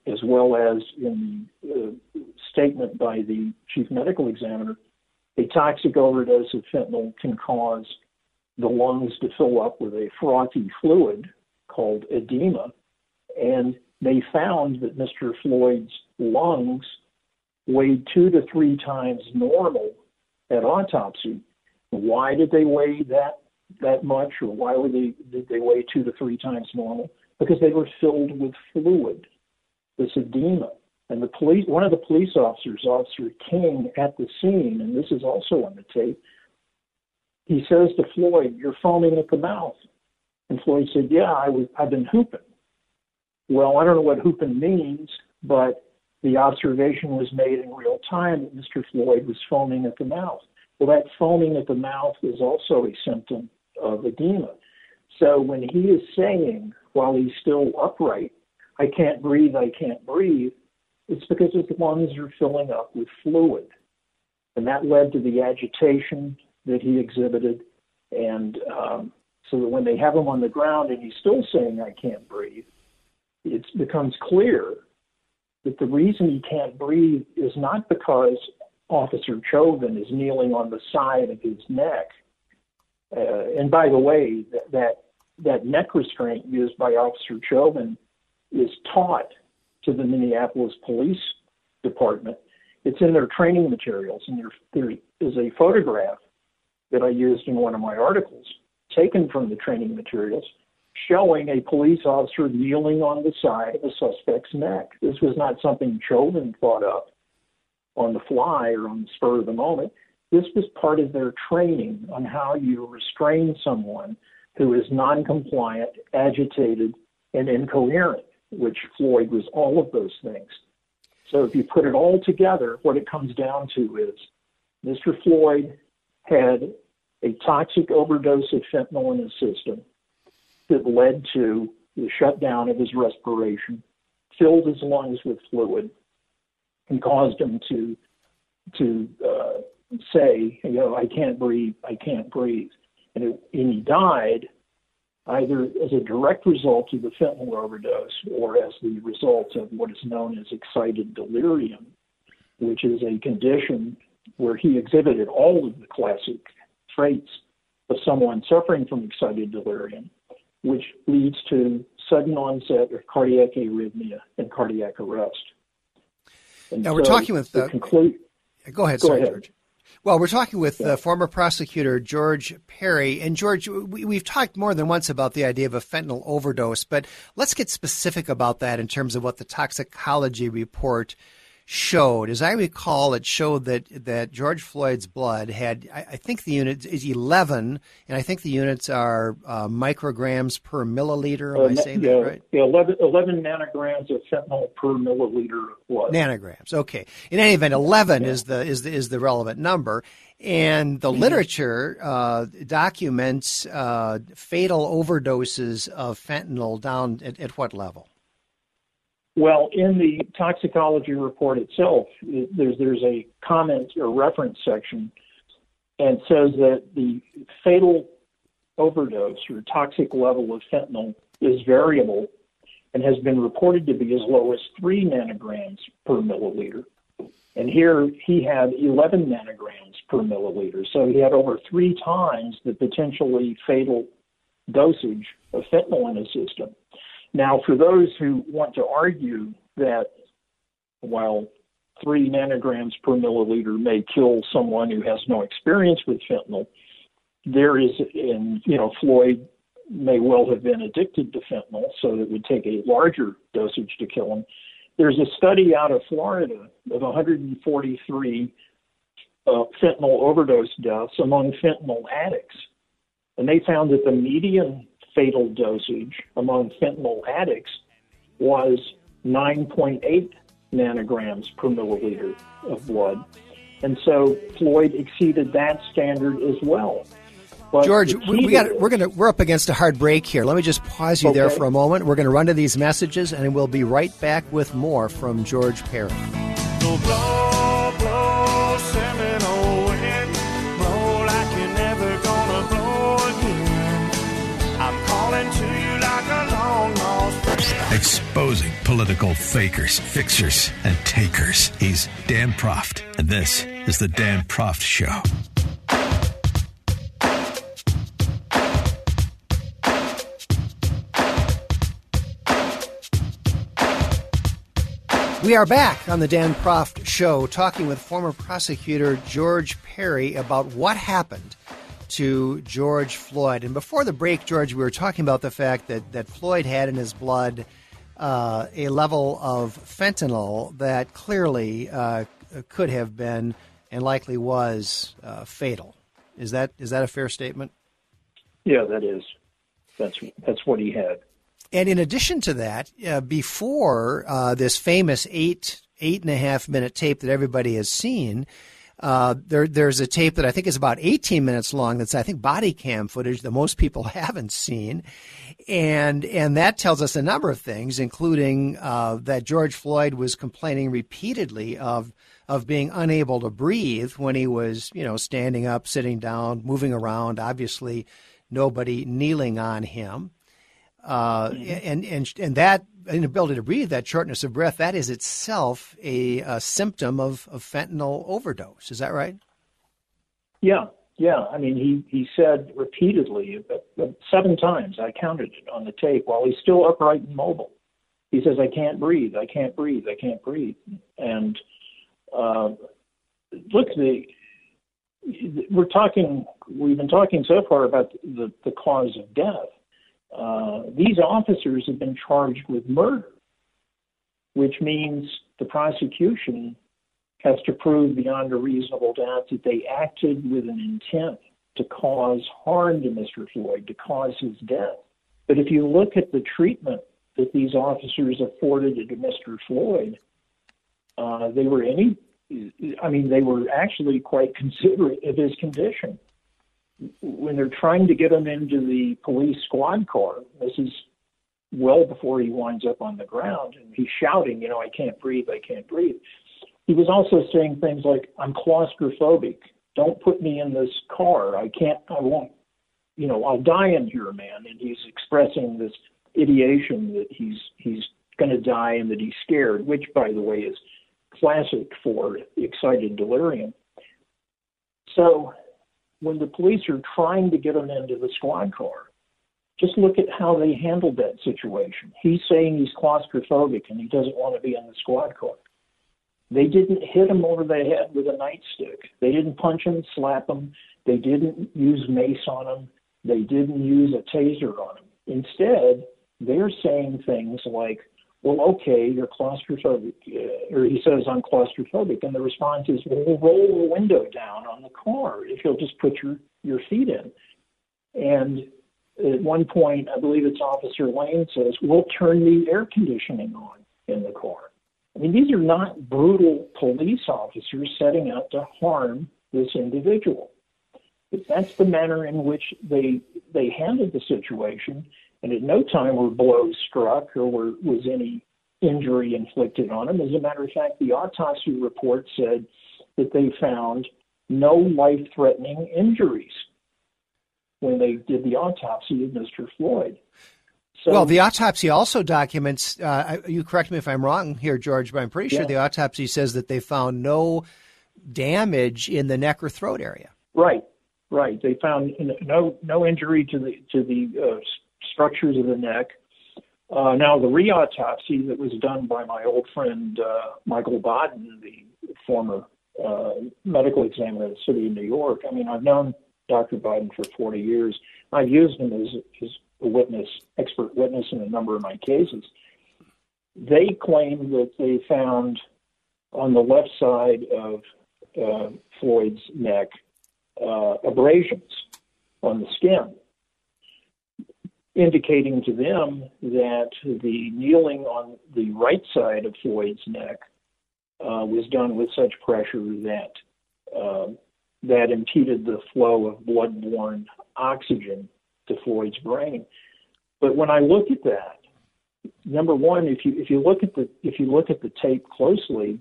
as well as in the uh, statement by the chief medical examiner, a toxic overdose of fentanyl can cause the lungs to fill up with a frothy fluid called edema. And they found that Mr. Floyd's lungs weighed two to three times normal at autopsy. Why did they weigh that that much, or why were they did they weigh two to three times normal? Because they were filled with fluid, this edema. And the police, one of the police officers, Officer King, at the scene, and this is also on the tape, he says to Floyd, You're foaming at the mouth. And Floyd said, Yeah, I was, I've been hooping. Well, I don't know what hooping means, but the observation was made in real time that Mr. Floyd was foaming at the mouth. Well, that foaming at the mouth is also a symptom of edema. So when he is saying, while he's still upright, I can't breathe, I can't breathe, it's because his lungs are filling up with fluid. And that led to the agitation that he exhibited. And um, so that when they have him on the ground and he's still saying, I can't breathe, it becomes clear that the reason he can't breathe is not because Officer Chauvin is kneeling on the side of his neck. Uh, and by the way, that, that, that neck restraint used by Officer Chauvin is taught to the Minneapolis Police Department. It's in their training materials, and there, there is a photograph that I used in one of my articles, taken from the training materials, showing a police officer kneeling on the side of a suspect's neck. This was not something Chauvin thought up on the fly or on the spur of the moment. This was part of their training on how you restrain someone who is non-compliant, agitated, and incoherent, which Floyd was all of those things. So if you put it all together, what it comes down to is Mr. Floyd had a toxic overdose of fentanyl in his system that led to the shutdown of his respiration, filled his lungs with fluid, and caused him to to uh, say, you know, I can't breathe, I can't breathe. And, it, and he died either as a direct result of the fentanyl overdose or as the result of what is known as excited delirium, which is a condition where he exhibited all of the classic traits of someone suffering from excited delirium, which leads to sudden onset of cardiac arrhythmia and cardiac arrest. And now so we're talking with the. Uh, conclude, go ahead, go sorry, ahead. George. Well, we're talking with uh, former prosecutor George Parry. And George, we, have talked more than once about the idea of a fentanyl overdose, but let's get specific about that in terms of what the toxicology report showed. As I recall, it showed that, that George Floyd's blood had, I, I think the unit is 11, and I think the units are uh, micrograms per milliliter. Am uh, I saying yeah, that right? Yeah, 11, 11, nanograms of fentanyl per milliliter of blood. Nanograms. Okay. In any event, 11 yeah. is the is the is the relevant number. And the mm-hmm. literature uh, documents uh, fatal overdoses of fentanyl down at, at what level? Well, in the toxicology report itself, there's there's a comment or reference section, and says that the fatal overdose or toxic level of fentanyl is variable and has been reported to be as low as three nanograms per milliliter. And here he had 11 nanograms per milliliter, so he had over three times the potentially fatal dosage of fentanyl in his system. Now, for those who want to argue that while three nanograms per milliliter may kill someone who has no experience with fentanyl, there is, and you know, Floyd may well have been addicted to fentanyl, so it would take a larger dosage to kill him. There's a study out of Florida of 143 uh, fentanyl overdose deaths among fentanyl addicts. And they found that the median fatal dosage among fentanyl addicts was 9.8 nanograms per milliliter of blood. And so Floyd exceeded that standard as well. But George, we, we got we're gonna we're up against a hard break here. Let me just pause you okay. there for a moment. We're gonna run to these messages, and we'll be right back with more from George Parry. Exposing political fakers, fixers, and takers. He's Dan Proft, and this is The Dan Proft Show. We are back on the Dan Proft Show talking with former prosecutor George Parry about what happened to George Floyd. And before the break, George, we were talking about the fact that, that Floyd had in his blood uh, a level of fentanyl that clearly uh, could have been and likely was uh, fatal. Is that is that a fair statement? Yeah, that is. That's that's what he had. And in addition to that, uh, before uh, this famous eight eight and a half minute tape that everybody has seen, uh, there, there's a tape that I think is about 18 minutes long. That's I think body cam footage that most people <laughs> haven't seen, and and that tells us a number of things, including uh, that George Floyd was complaining repeatedly of of being unable to breathe when he was you know standing up, sitting down, moving around. Obviously, nobody kneeling on him, uh, mm-hmm. and and and that inability to breathe, that shortness of breath, that is itself a, a symptom of, of fentanyl overdose. Is that right? Yeah, yeah. I mean, he, he said repeatedly, seven times, I counted it on the tape, while he's still upright and mobile. He says, I can't breathe, I can't breathe, I can't breathe. And uh, look, the, we're talking, we've been talking so far about the, the cause of death uh, these officers have been charged with murder, which means the prosecution has to prove beyond a reasonable doubt that they acted with an intent to cause harm to Mr. Floyd, to cause his death. But if you look at the treatment that these officers afforded to Mr. Floyd, uh, they were any, I mean, they were actually quite considerate of his condition when they're trying to get him into the police squad car, this is well before he winds up on the ground, and he's shouting, you know, I can't breathe, I can't breathe. He was also saying things like, I'm claustrophobic, don't put me in this car. I can't, I won't, you know, I'll die in here, man. And he's expressing this ideation that he's, he's going to die and that he's scared, which, by the way, is classic for excited delirium. So when the police are trying to get him into the squad car, just look at how they handled that situation. He's saying he's claustrophobic and he doesn't want to be in the squad car. They didn't hit him over the head with a nightstick. They didn't punch him, slap him. They didn't use mace on him. They didn't use a taser on him. Instead, they're saying things like, well, okay, you're claustrophobic, uh, or he says, I'm claustrophobic. And the response is, well, we'll roll the window down on the car if you'll just put your, your feet in. And at one point, I believe it's Officer Lane says, we'll turn the air conditioning on in the car. I mean, these are not brutal police officers setting out to harm this individual. But that's the manner in which they they handled the situation, and at no time were blows struck or were, was any injury inflicted on him. As a matter of fact, the autopsy report said that they found no life-threatening injuries when they did the autopsy of Mr. Floyd. So, well, the autopsy also documents. Uh, you correct me if I'm wrong here, George, but I'm pretty sure yeah. the autopsy says that they found no damage in the neck or throat area. Right, right. They found no no injury to the to the uh, structures of the neck. Uh, now, the reautopsy that was done by my old friend uh, Michael Baden, the former uh, medical examiner of the city of New York. I mean, I've known Dr. Baden for 40 years. I've used him as, as a witness, expert witness in a number of my cases. They claim that they found on the left side of uh, Floyd's neck uh, abrasions on the skin, indicating to them that the kneeling on the right side of Floyd's neck uh, was done with such pressure that uh, that impeded the flow of blood-borne oxygen to Floyd's brain. But when I look at that, number one, if you if you look at the if you look at the tape closely,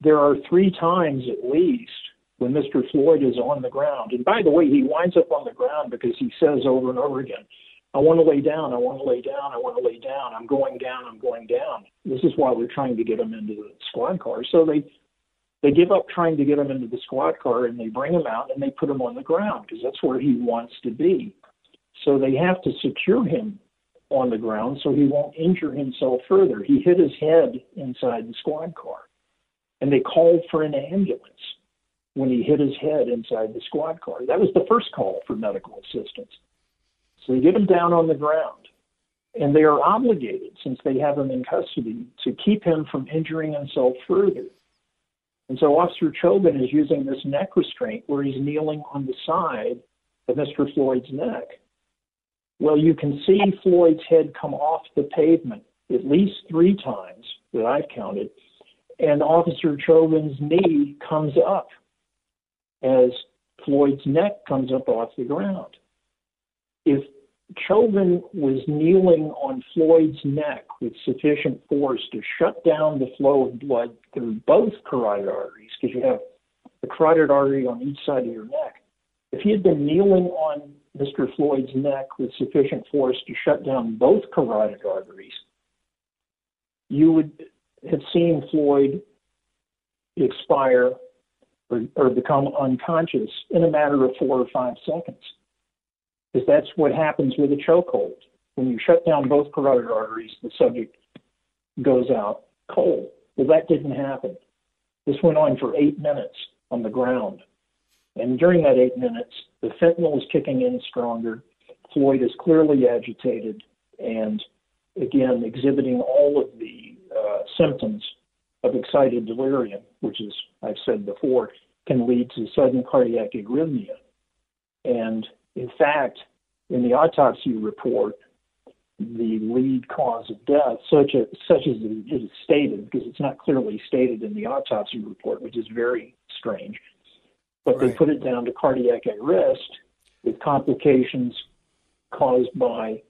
there are three times at least when Mr. Floyd is on the ground. And by the way, he winds up on the ground because he says over and over again, I want to lay down, I want to lay down, I want to lay down, I'm going down, I'm going down. This is why we're trying to get him into the squad car. So they they give up trying to get him into the squad car and they bring him out and they put him on the ground because that's where he wants to be. So they have to secure him on the ground so he won't injure himself further. He hit his head inside the squad car and they called for an ambulance when he hit his head inside the squad car. That was the first call for medical assistance. So they get him down on the ground and they are obligated, since they have him in custody, to keep him from injuring himself further. And so Officer Chauvin is using this neck restraint where he's kneeling on the side of Mr. Floyd's neck. Well, you can see Floyd's head come off the pavement at least three times that I've counted, and Officer Chauvin's knee comes up as Floyd's neck comes up off the ground. If Chauvin was kneeling on Floyd's neck with sufficient force to shut down the flow of blood through both carotid arteries, because you have the carotid artery on each side of your neck. If he had been kneeling on Mr. Floyd's neck with sufficient force to shut down both carotid arteries, you would have seen Floyd expire or, or become unconscious in a matter of four or five seconds because that's what happens with a chokehold. When you shut down both carotid arteries, the subject goes out cold. Well, that didn't happen. This went on for eight minutes on the ground. And during that eight minutes, the fentanyl is kicking in stronger. Floyd is clearly agitated and, again, exhibiting all of the uh, symptoms of excited delirium, which is, I've said before, can lead to sudden cardiac arrhythmia. And in fact, in the autopsy report, the lead cause of death, such as, such as it is stated, because it's not clearly stated in the autopsy report, which is very strange, but right. they put it down to cardiac arrest with complications caused by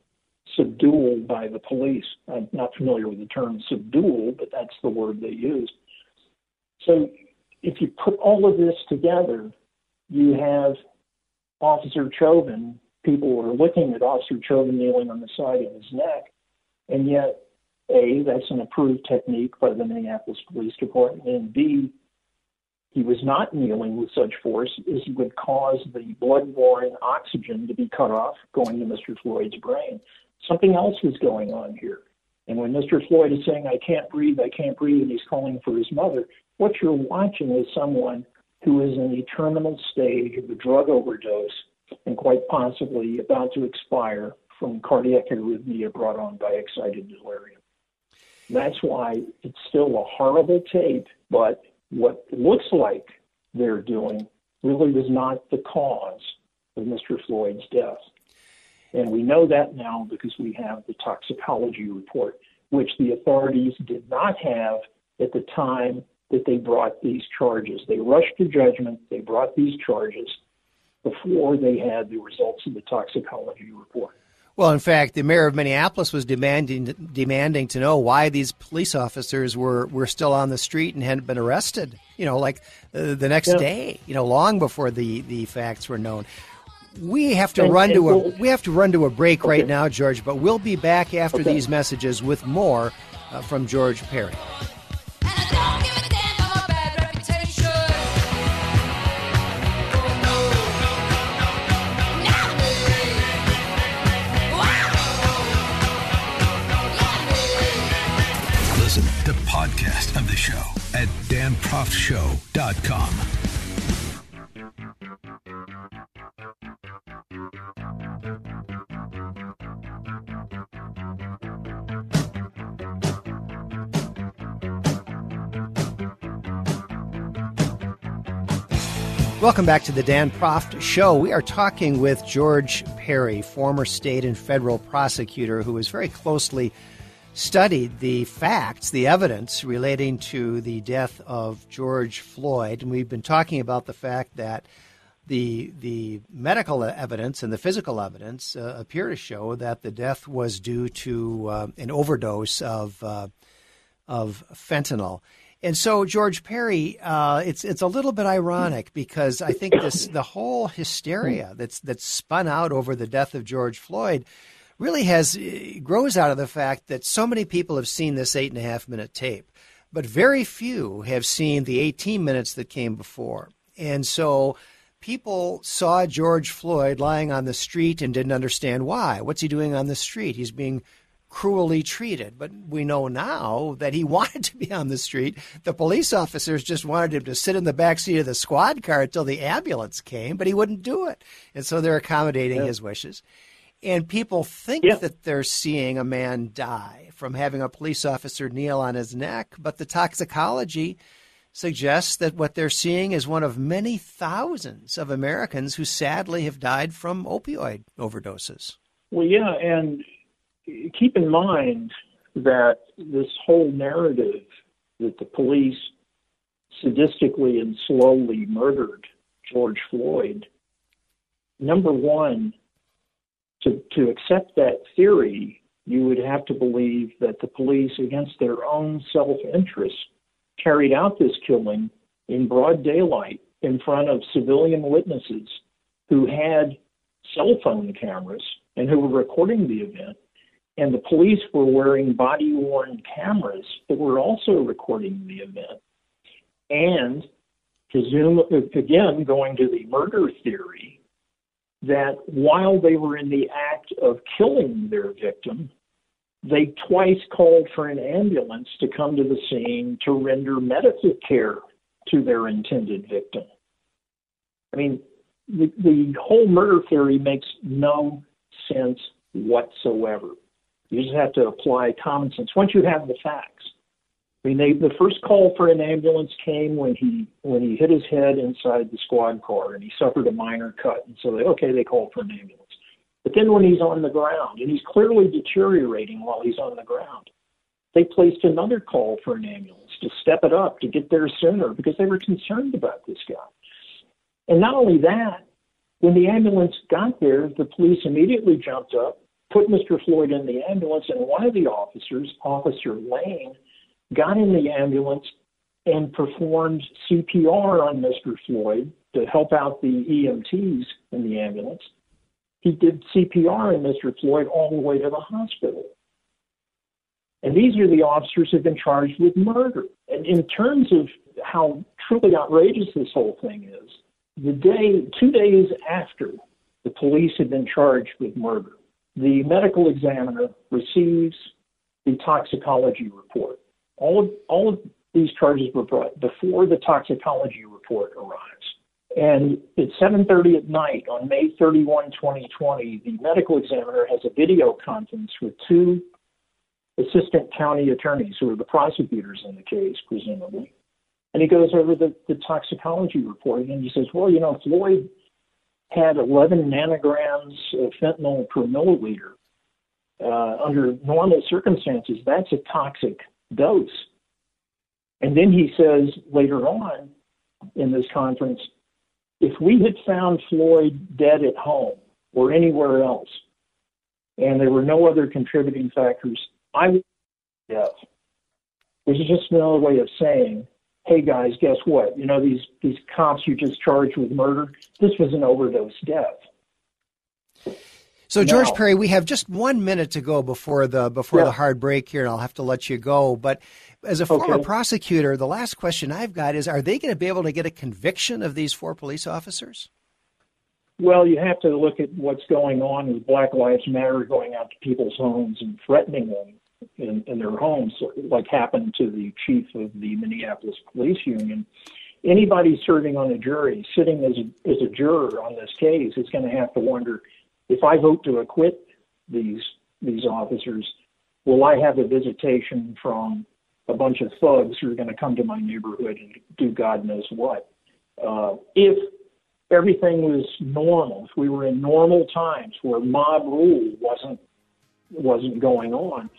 subdual by the police. I'm not familiar with the term subdual, but that's the word they used. So if you put all of this together, you have Officer Chauvin, people were looking at Officer Chauvin kneeling on the side of his neck, and yet, A, that's an approved technique by the Minneapolis Police Department, and B, he was not kneeling with such force as would cause the blood-borne oxygen to be cut off going to Mr. Floyd's brain. Something else was going on here. And when Mr. Floyd is saying, I can't breathe, I can't breathe, and he's calling for his mother, what you're watching is someone who is in the terminal stage of a drug overdose and quite possibly about to expire from cardiac arrhythmia brought on by excited delirium. That's why it's still a horrible tape, but what looks like they're doing really was not the cause of Mr. Floyd's death. And we know that now because we have the toxicology report, which the authorities did not have at the time that they brought these charges. They rushed to judgment, they brought these charges before they had the results of the toxicology report. Well, in fact, the mayor of Minneapolis was demanding demanding to know why these police officers were, were still on the street and hadn't been arrested. You know, like uh, the next yeah. day. You know, long before the, the facts were known. We have to and, run and to a we'll, we have to run to a break okay. right now, George. But we'll be back after okay. these messages with more uh, from George Parry. danproftshow.com. Welcome back to the Dan Proft Show. We are talking with George Parry, former state and federal prosecutor who is very closely studied the facts, the evidence relating to the death of George Floyd, and we've been talking about the fact that the the medical evidence and the physical evidence uh, appear to show that the death was due to uh, an overdose of uh, of fentanyl. And so, George Parry, uh, it's it's a little bit ironic because I think this the whole hysteria that's that's spun out over the death of George Floyd really has uh, grows out of the fact that so many people have seen this eight and a half minute tape, but very few have seen the 18 minutes that came before. And so people saw George Floyd lying on the street and didn't understand why. What's he doing on the street? He's being cruelly treated. But we know now that he <laughs> wanted to be on the street. The police officers just wanted him to sit in the back seat of the squad car until the ambulance came, but he wouldn't do it. And so they're accommodating yeah. his wishes. And people think yeah. that they're seeing a man die from having a police officer kneel on his neck, but the toxicology suggests that what they're seeing is one of many thousands of Americans who sadly have died from opioid overdoses. Well, yeah, and keep in mind that this whole narrative that the police sadistically and slowly murdered George Floyd, number one, to, to accept that theory, you would have to believe that the police, against their own self interest, carried out this killing in broad daylight in front of civilian witnesses who had cell phone cameras and who were recording the event. And the police were wearing body worn cameras that were also recording the event. And presume, again, going to the murder theory, that while they were in the act of killing their victim, they twice called for an ambulance to come to the scene to render medical care to their intended victim. I mean, the, the whole murder theory makes no sense whatsoever. You just have to apply common sense once you have the facts. I mean, they, the first call for an ambulance came when he when he hit his head inside the squad car and he suffered a minor cut, and so they okay they called for an ambulance. But then when he's on the ground and he's clearly deteriorating while he's on the ground, they placed another call for an ambulance to step it up to get there sooner because they were concerned about this guy. And not only that, when the ambulance got there, the police immediately jumped up, put Mr. Floyd in the ambulance, and one of the officers, Officer Lane, got in the ambulance and performed CPR on Mr. Floyd to help out the EMTs in the ambulance. He did CPR on Mr. Floyd all the way to the hospital. And these are the officers who've been charged with murder. And in terms of how truly outrageous this whole thing is, the day, two days after the police had been charged with murder, the medical examiner receives the toxicology report. All of, all of these charges were brought before the toxicology report arrives. And at 7:30 at night on May 31, 2020, the medical examiner has a video conference with two assistant county attorneys who are the prosecutors in the case, presumably. And he goes over the, the toxicology report and he says, well, you know, Floyd had 11 nanograms of fentanyl per milliliter. Uh, under normal circumstances, that's a toxic dose. And then he says later on in this conference, if we had found Floyd dead at home or anywhere else, and there were no other contributing factors, I would death. Which is just another way of saying, hey guys, guess what? You know these these cops you just charged with murder. This was an overdose death. So George now, Parry, we have just one minute to go before the before yeah. the hard break here, and I'll have to let you go. But as a former okay. prosecutor, the last question I've got is: Are they going to be able to get a conviction of these four police officers? Well, you have to look at what's going on with Black Lives Matter going out to people's homes and threatening them in, in their homes, like happened to the chief of the Minneapolis Police Union. Anybody serving on a jury, sitting as a, as a juror on this case, is going to have to wonder if I vote to acquit these these officers, will I have a visitation from a bunch of thugs who are going to come to my neighborhood and do God knows what? Uh, if everything was normal, if we were in normal times where mob rule wasn't wasn't going on,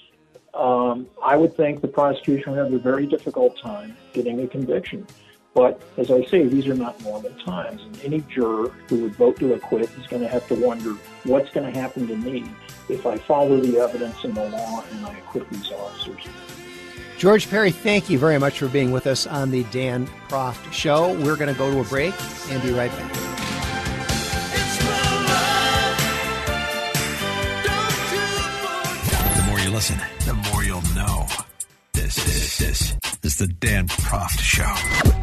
um, I would think the prosecution would have a very difficult time getting a conviction. But as I say, these are not normal times, and any juror who would vote to acquit is going to have to wonder what's going to happen to me if I follow the evidence and the law and I acquit these officers. George Parry, thank you very much for being with us on the Dan Proft Show. We're going to go to a break and be right back. The more you listen, the more you'll know. This, this, this is the Dan Proft Show.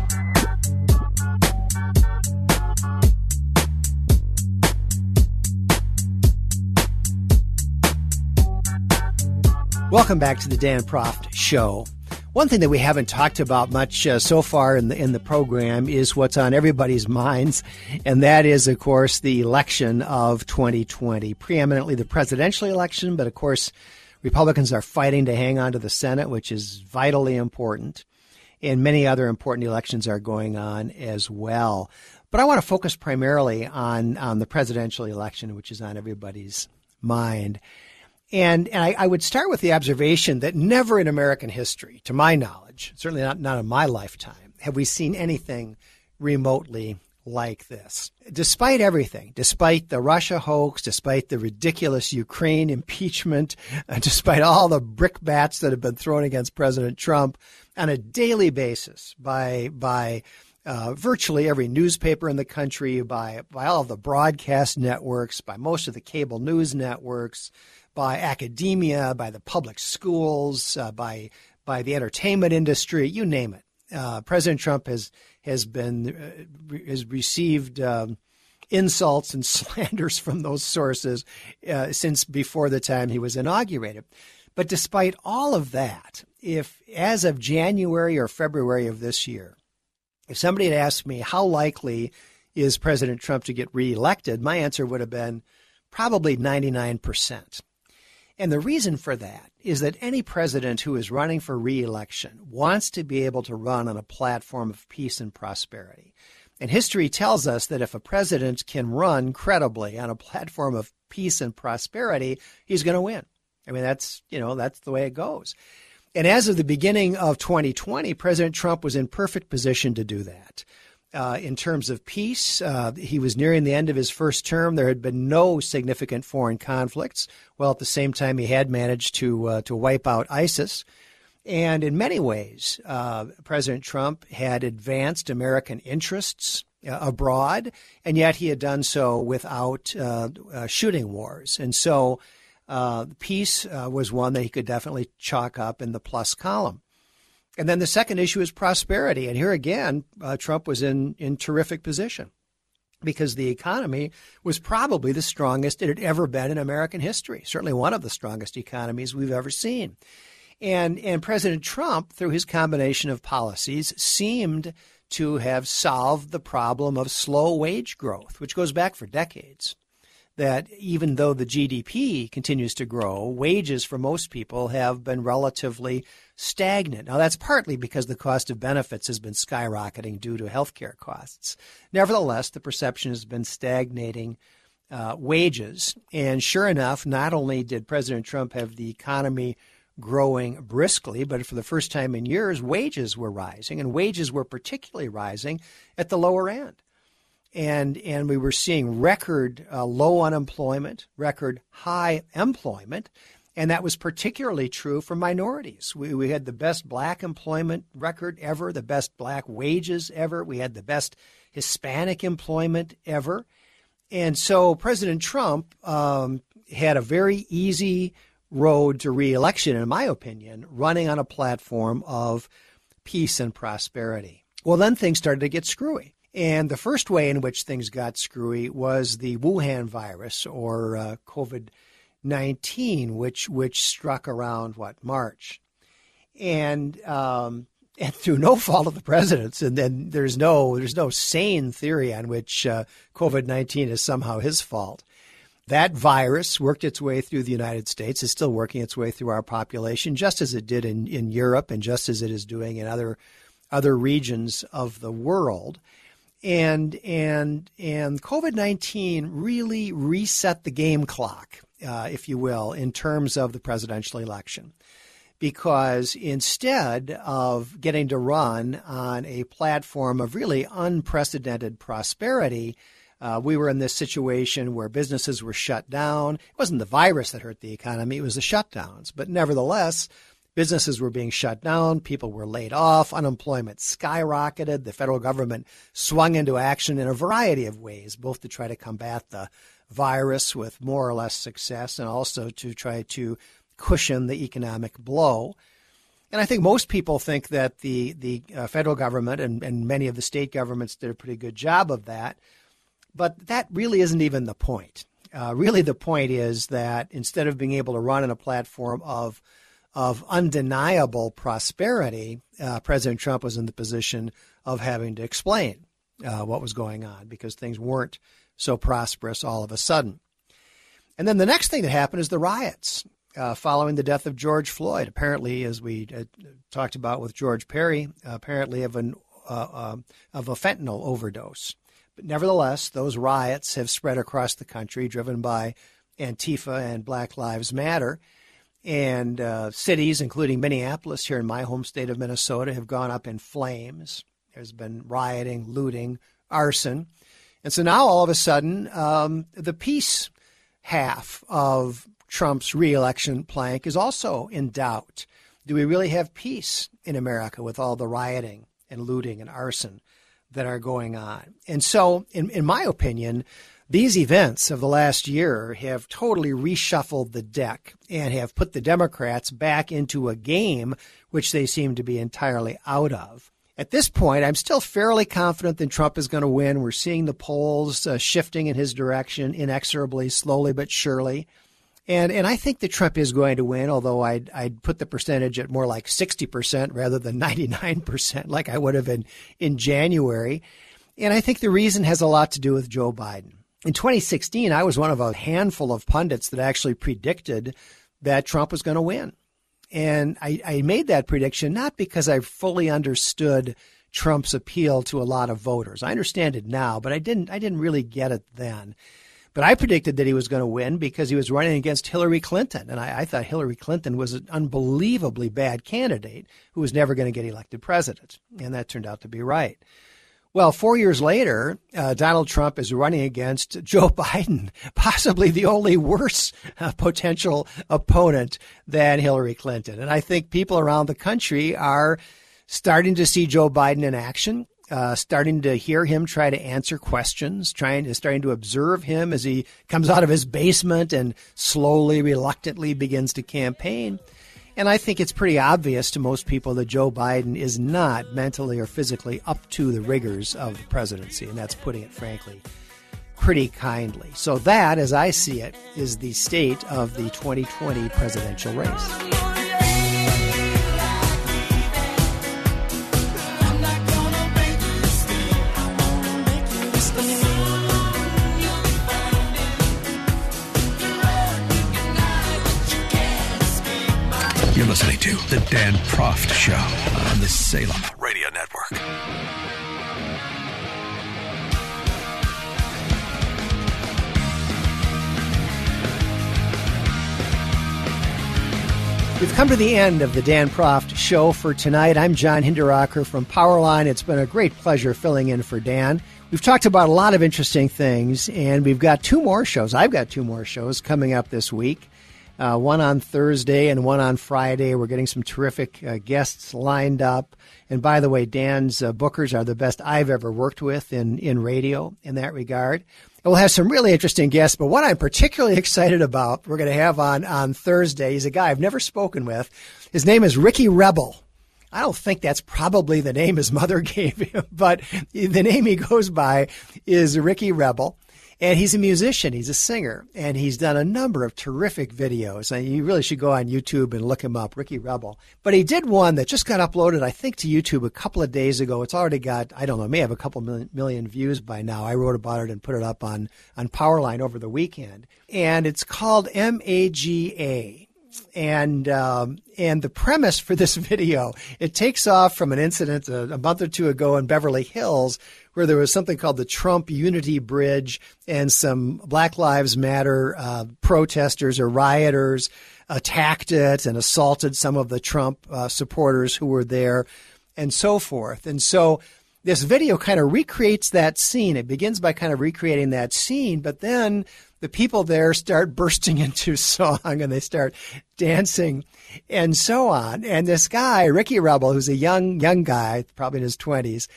Welcome back to the Dan Proft Show. One thing that we haven't talked about much uh, so far in the in the program is what's on everybody's minds, and that is, of course, the election of 2020, preeminently the presidential election. But of course, Republicans are fighting to hang on to the Senate, which is vitally important, and many other important elections are going on as well. But I want to focus primarily on on the presidential election, which is on everybody's mind. And, and I, I, would start with the observation that never in American history, to my knowledge, certainly not, not in my lifetime, have we seen anything remotely like this. Despite everything, despite the Russia hoax, despite the ridiculous Ukraine impeachment, <laughs> despite all the brickbats that have been thrown against President Trump on a daily basis by, by, uh, virtually every newspaper in the country, by by all of the broadcast networks, by most of the cable news networks, by academia, by the public schools, uh, by by the entertainment industry, you name it. Uh, President Trump has has been uh, has received um, insults and <laughs> slanders from those sources uh, since before the time he was inaugurated. But despite all of that, if as of January or February of this year, if somebody had asked me how likely is President Trump to get reelected, my answer would have been probably 99 percent. And the reason for that is that any president who is running for reelection wants to be able to run on a platform of peace and prosperity. And history tells us that if a president can run credibly on a platform of peace and prosperity, he's going to win. I mean, that's, you know, that's the way it goes. And as of the beginning of 2020, President Trump was in perfect position to do that. Uh, in terms of peace. Uh, he was nearing the end of his first term. There had been no significant foreign conflicts. While at the same time, he had managed to uh, to wipe out ISIS. And in many ways, uh, President Trump had advanced American interests uh, abroad, and yet he had done so without uh, shooting wars. And so peace was one that he could definitely chalk up in the plus column. And then the second issue is prosperity. And here again, uh, Trump was in, in terrific position because the economy was probably the strongest it had ever been in American history, certainly one of the strongest economies we've ever seen. And, and President Trump, through his combination of policies, seemed to have solved the problem of slow wage growth, which goes back for decades. That even though the GDP continues to grow, wages for most people have been relatively stagnant. Now, that's partly because the cost of benefits has been skyrocketing due to healthcare costs. Nevertheless, the perception has been stagnating uh, wages. And sure enough, not only did President Trump have the economy growing briskly, but for the first time in years, wages were rising, and wages were particularly rising at the lower end. And, and we were seeing record uh, low unemployment, record high employment, and that was particularly true for minorities. We, we had the best black employment record ever, the best black wages ever, we had the best Hispanic employment ever. And so President Trump um, had a very easy road to reelection, in my opinion, running on a platform of peace and prosperity. Well, then things started to get screwy. And the first way in which things got screwy was the Wuhan virus or uh, COVID 19, which, which struck around what, March. And, um, <laughs> and through no fault of the president's, and then there's no there's no sane theory on which uh, COVID nineteen is somehow his fault. That virus worked its way through the United States, is still working its way through our population, just as it did in, in Europe and just as it is doing in other other regions of the world. And and and COVID nineteen really reset the game clock, uh, if you will, in terms of the presidential election, because instead of getting to run on a platform of really unprecedented prosperity uh, we were in this situation where businesses were shut down. It wasn't the virus that hurt the economy, it was the shutdowns. But nevertheless, businesses were being shut down, people were laid off, unemployment skyrocketed. The federal government swung into action in a variety of ways, both to try to combat the virus with more or less success and also to try to cushion the economic blow. And I think most people think that the the uh, federal government and, and many of the state governments did a pretty good job of that. But that really isn't even the point. Uh, really, the point is that instead of being able to run on a platform of of undeniable prosperity, uh, President Trump was in the position of having to explain uh, what was going on because things weren't so prosperous all of a sudden. And then the next thing that happened is the riots uh, following the death of George Floyd. Apparently, as we uh, talked about with George Parry, apparently of an uh, uh, of a fentanyl overdose. But nevertheless, those riots have spread across the country, driven by Antifa and Black Lives Matter. And uh, cities, including Minneapolis here in my home state of Minnesota, have gone up in flames. There's been rioting, looting, arson. And so now all of a sudden, um, the peace half of Trump's reelection plank is also in doubt. Do we really have peace in America with all the rioting and looting and arson? that are going on. And so, in, in my opinion, these events of the last year have totally reshuffled the deck and have put the Democrats back into a game which they seem to be entirely out of. At this point, I'm still fairly confident that Trump is going to win. We're seeing the polls uh, shifting in his direction inexorably, slowly but surely. And and I think that Trump is going to win, although I'd I'd put the percentage at more like sixty percent rather than <laughs> ninety nine percent, like I would have in in January. And I think the reason has a lot to do with Joe Biden. In 2016, I was one of a handful of pundits that actually predicted that Trump was going to win. And I, I made that prediction not because I fully understood Trump's appeal to a lot of voters. I understand it now, but I didn't I didn't really get it then. But I predicted that he was going to win because he was running against Hillary Clinton. And I, I thought Hillary Clinton was an unbelievably bad candidate who was never going to get elected president. And that turned out to be right. Well, four years later, uh, Donald Trump is running against <laughs> Joe Biden, possibly the only worse uh, potential opponent than Hillary Clinton. And I think people around the country are starting to see Joe Biden in action. uh, starting to hear him try to answer questions, trying to starting to observe him as he comes out of his basement and slowly, reluctantly begins to campaign. And I think it's pretty obvious to most people that Joe Biden is not mentally or physically up to the rigors of the presidency, and that's putting it frankly pretty kindly. So, that, as I see it, is the state of the 2020 presidential race. Listening to The Dan Proft Show on the Salem Radio Network. We've come to the end of the Dan Proft show for tonight. I'm John Hinderaker from Powerline. It's been a great pleasure filling in for Dan. We've talked about a lot of interesting things, and we've got two more shows. I've got two more shows coming up this week uh, one on Thursday and one on Friday. We're getting some terrific uh, guests lined up. And by the way, Dan's uh, bookers are the best I've ever worked with in, in radio in that regard. And we'll have some really interesting guests, but what I'm particularly <laughs> excited about, we're going to have on, on Thursday. He's a guy I've never spoken with. His name is Ricky Rebel. I don't think that's probably the name his mother <laughs> gave him, but the name he goes by is Ricky Rebel. And he's a musician, he's a singer, and he's done a number of terrific videos. And you really should go on YouTube and look him up, Ricky Rebel. But he did one that just got uploaded, I think, to YouTube a couple of days ago. It's already got, I don't know, may have a couple million, million views by now. I wrote about it and put it up on, on Powerline over the weekend. And it's called MAGA and um, and the premise for this <laughs> video it takes off from an incident a, a, month or two ago in Beverly Hills where there was something called the Trump Unity Bridge, and some Black Lives Matter uh, protesters or rioters attacked it and assaulted some of the Trump uh, supporters who were there, and so forth. And so this video kind of recreates that scene. It begins by kind of recreating that scene, but then the people there start <laughs> bursting into song and they start dancing and so on. And this guy, Ricky Rebel, who's a young young guy, probably in his twenties,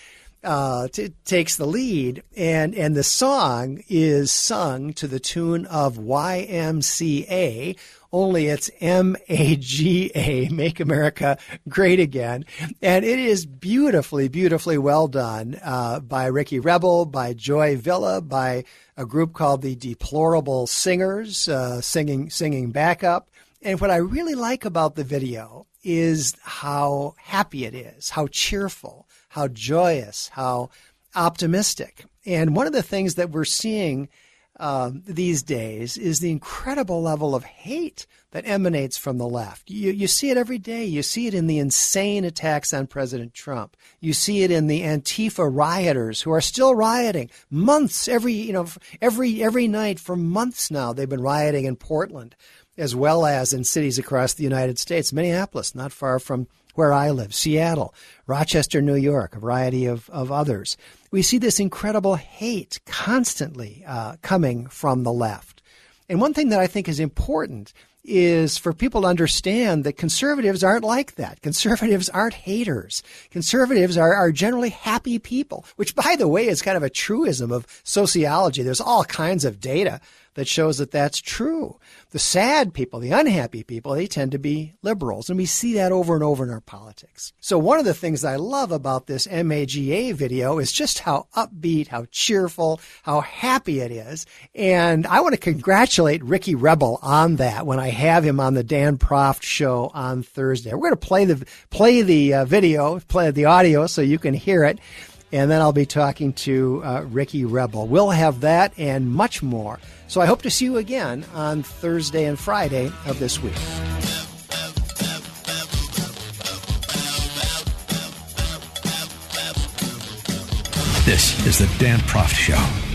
uh, t- takes the lead, and and the song is sung to the tune of YMCA. Only it's M A G A, Make America Great Again, and it is beautifully, beautifully well done uh, by Ricky Rebel, by Joy Villa, by a group called the Deplorable Singers, uh, singing singing backup. And what I really like about the video is how happy it is, how cheerful how joyous, how optimistic. And one of the things that we're seeing uh, these days is the incredible level of hate that emanates from the left. You, you see it every day. You see it in the insane attacks on President Trump. You see it in the Antifa rioters who are still rioting months every you know every every night for months now. They've been rioting in Portland, as well as in cities across the United States. Minneapolis, not far from where I live, Seattle, Rochester, New York, a variety of, of others. We see this incredible hate constantly uh, coming from the left. And one thing that I think is important is for people to understand that conservatives aren't like that. Conservatives aren't haters. Conservatives are, are generally happy people, which, by the way, is kind of a truism of sociology. There's all kinds of data that shows that that's true. The sad people, the unhappy people, they tend to be liberals. And we see that over and over in our politics. So one of the things I love about this MAGA video is just how upbeat, how cheerful, how happy it is. And I want to congratulate Ricky Rebel on that when I have him on the Dan Proft show on Thursday. We're going to play the, play the uh, video, play the audio so you can hear it and then I'll be talking to uh, Ricky Rebel. We'll have that and much more. So I hope to see you again on Thursday and Friday of this week. This is the Dan Proft Show.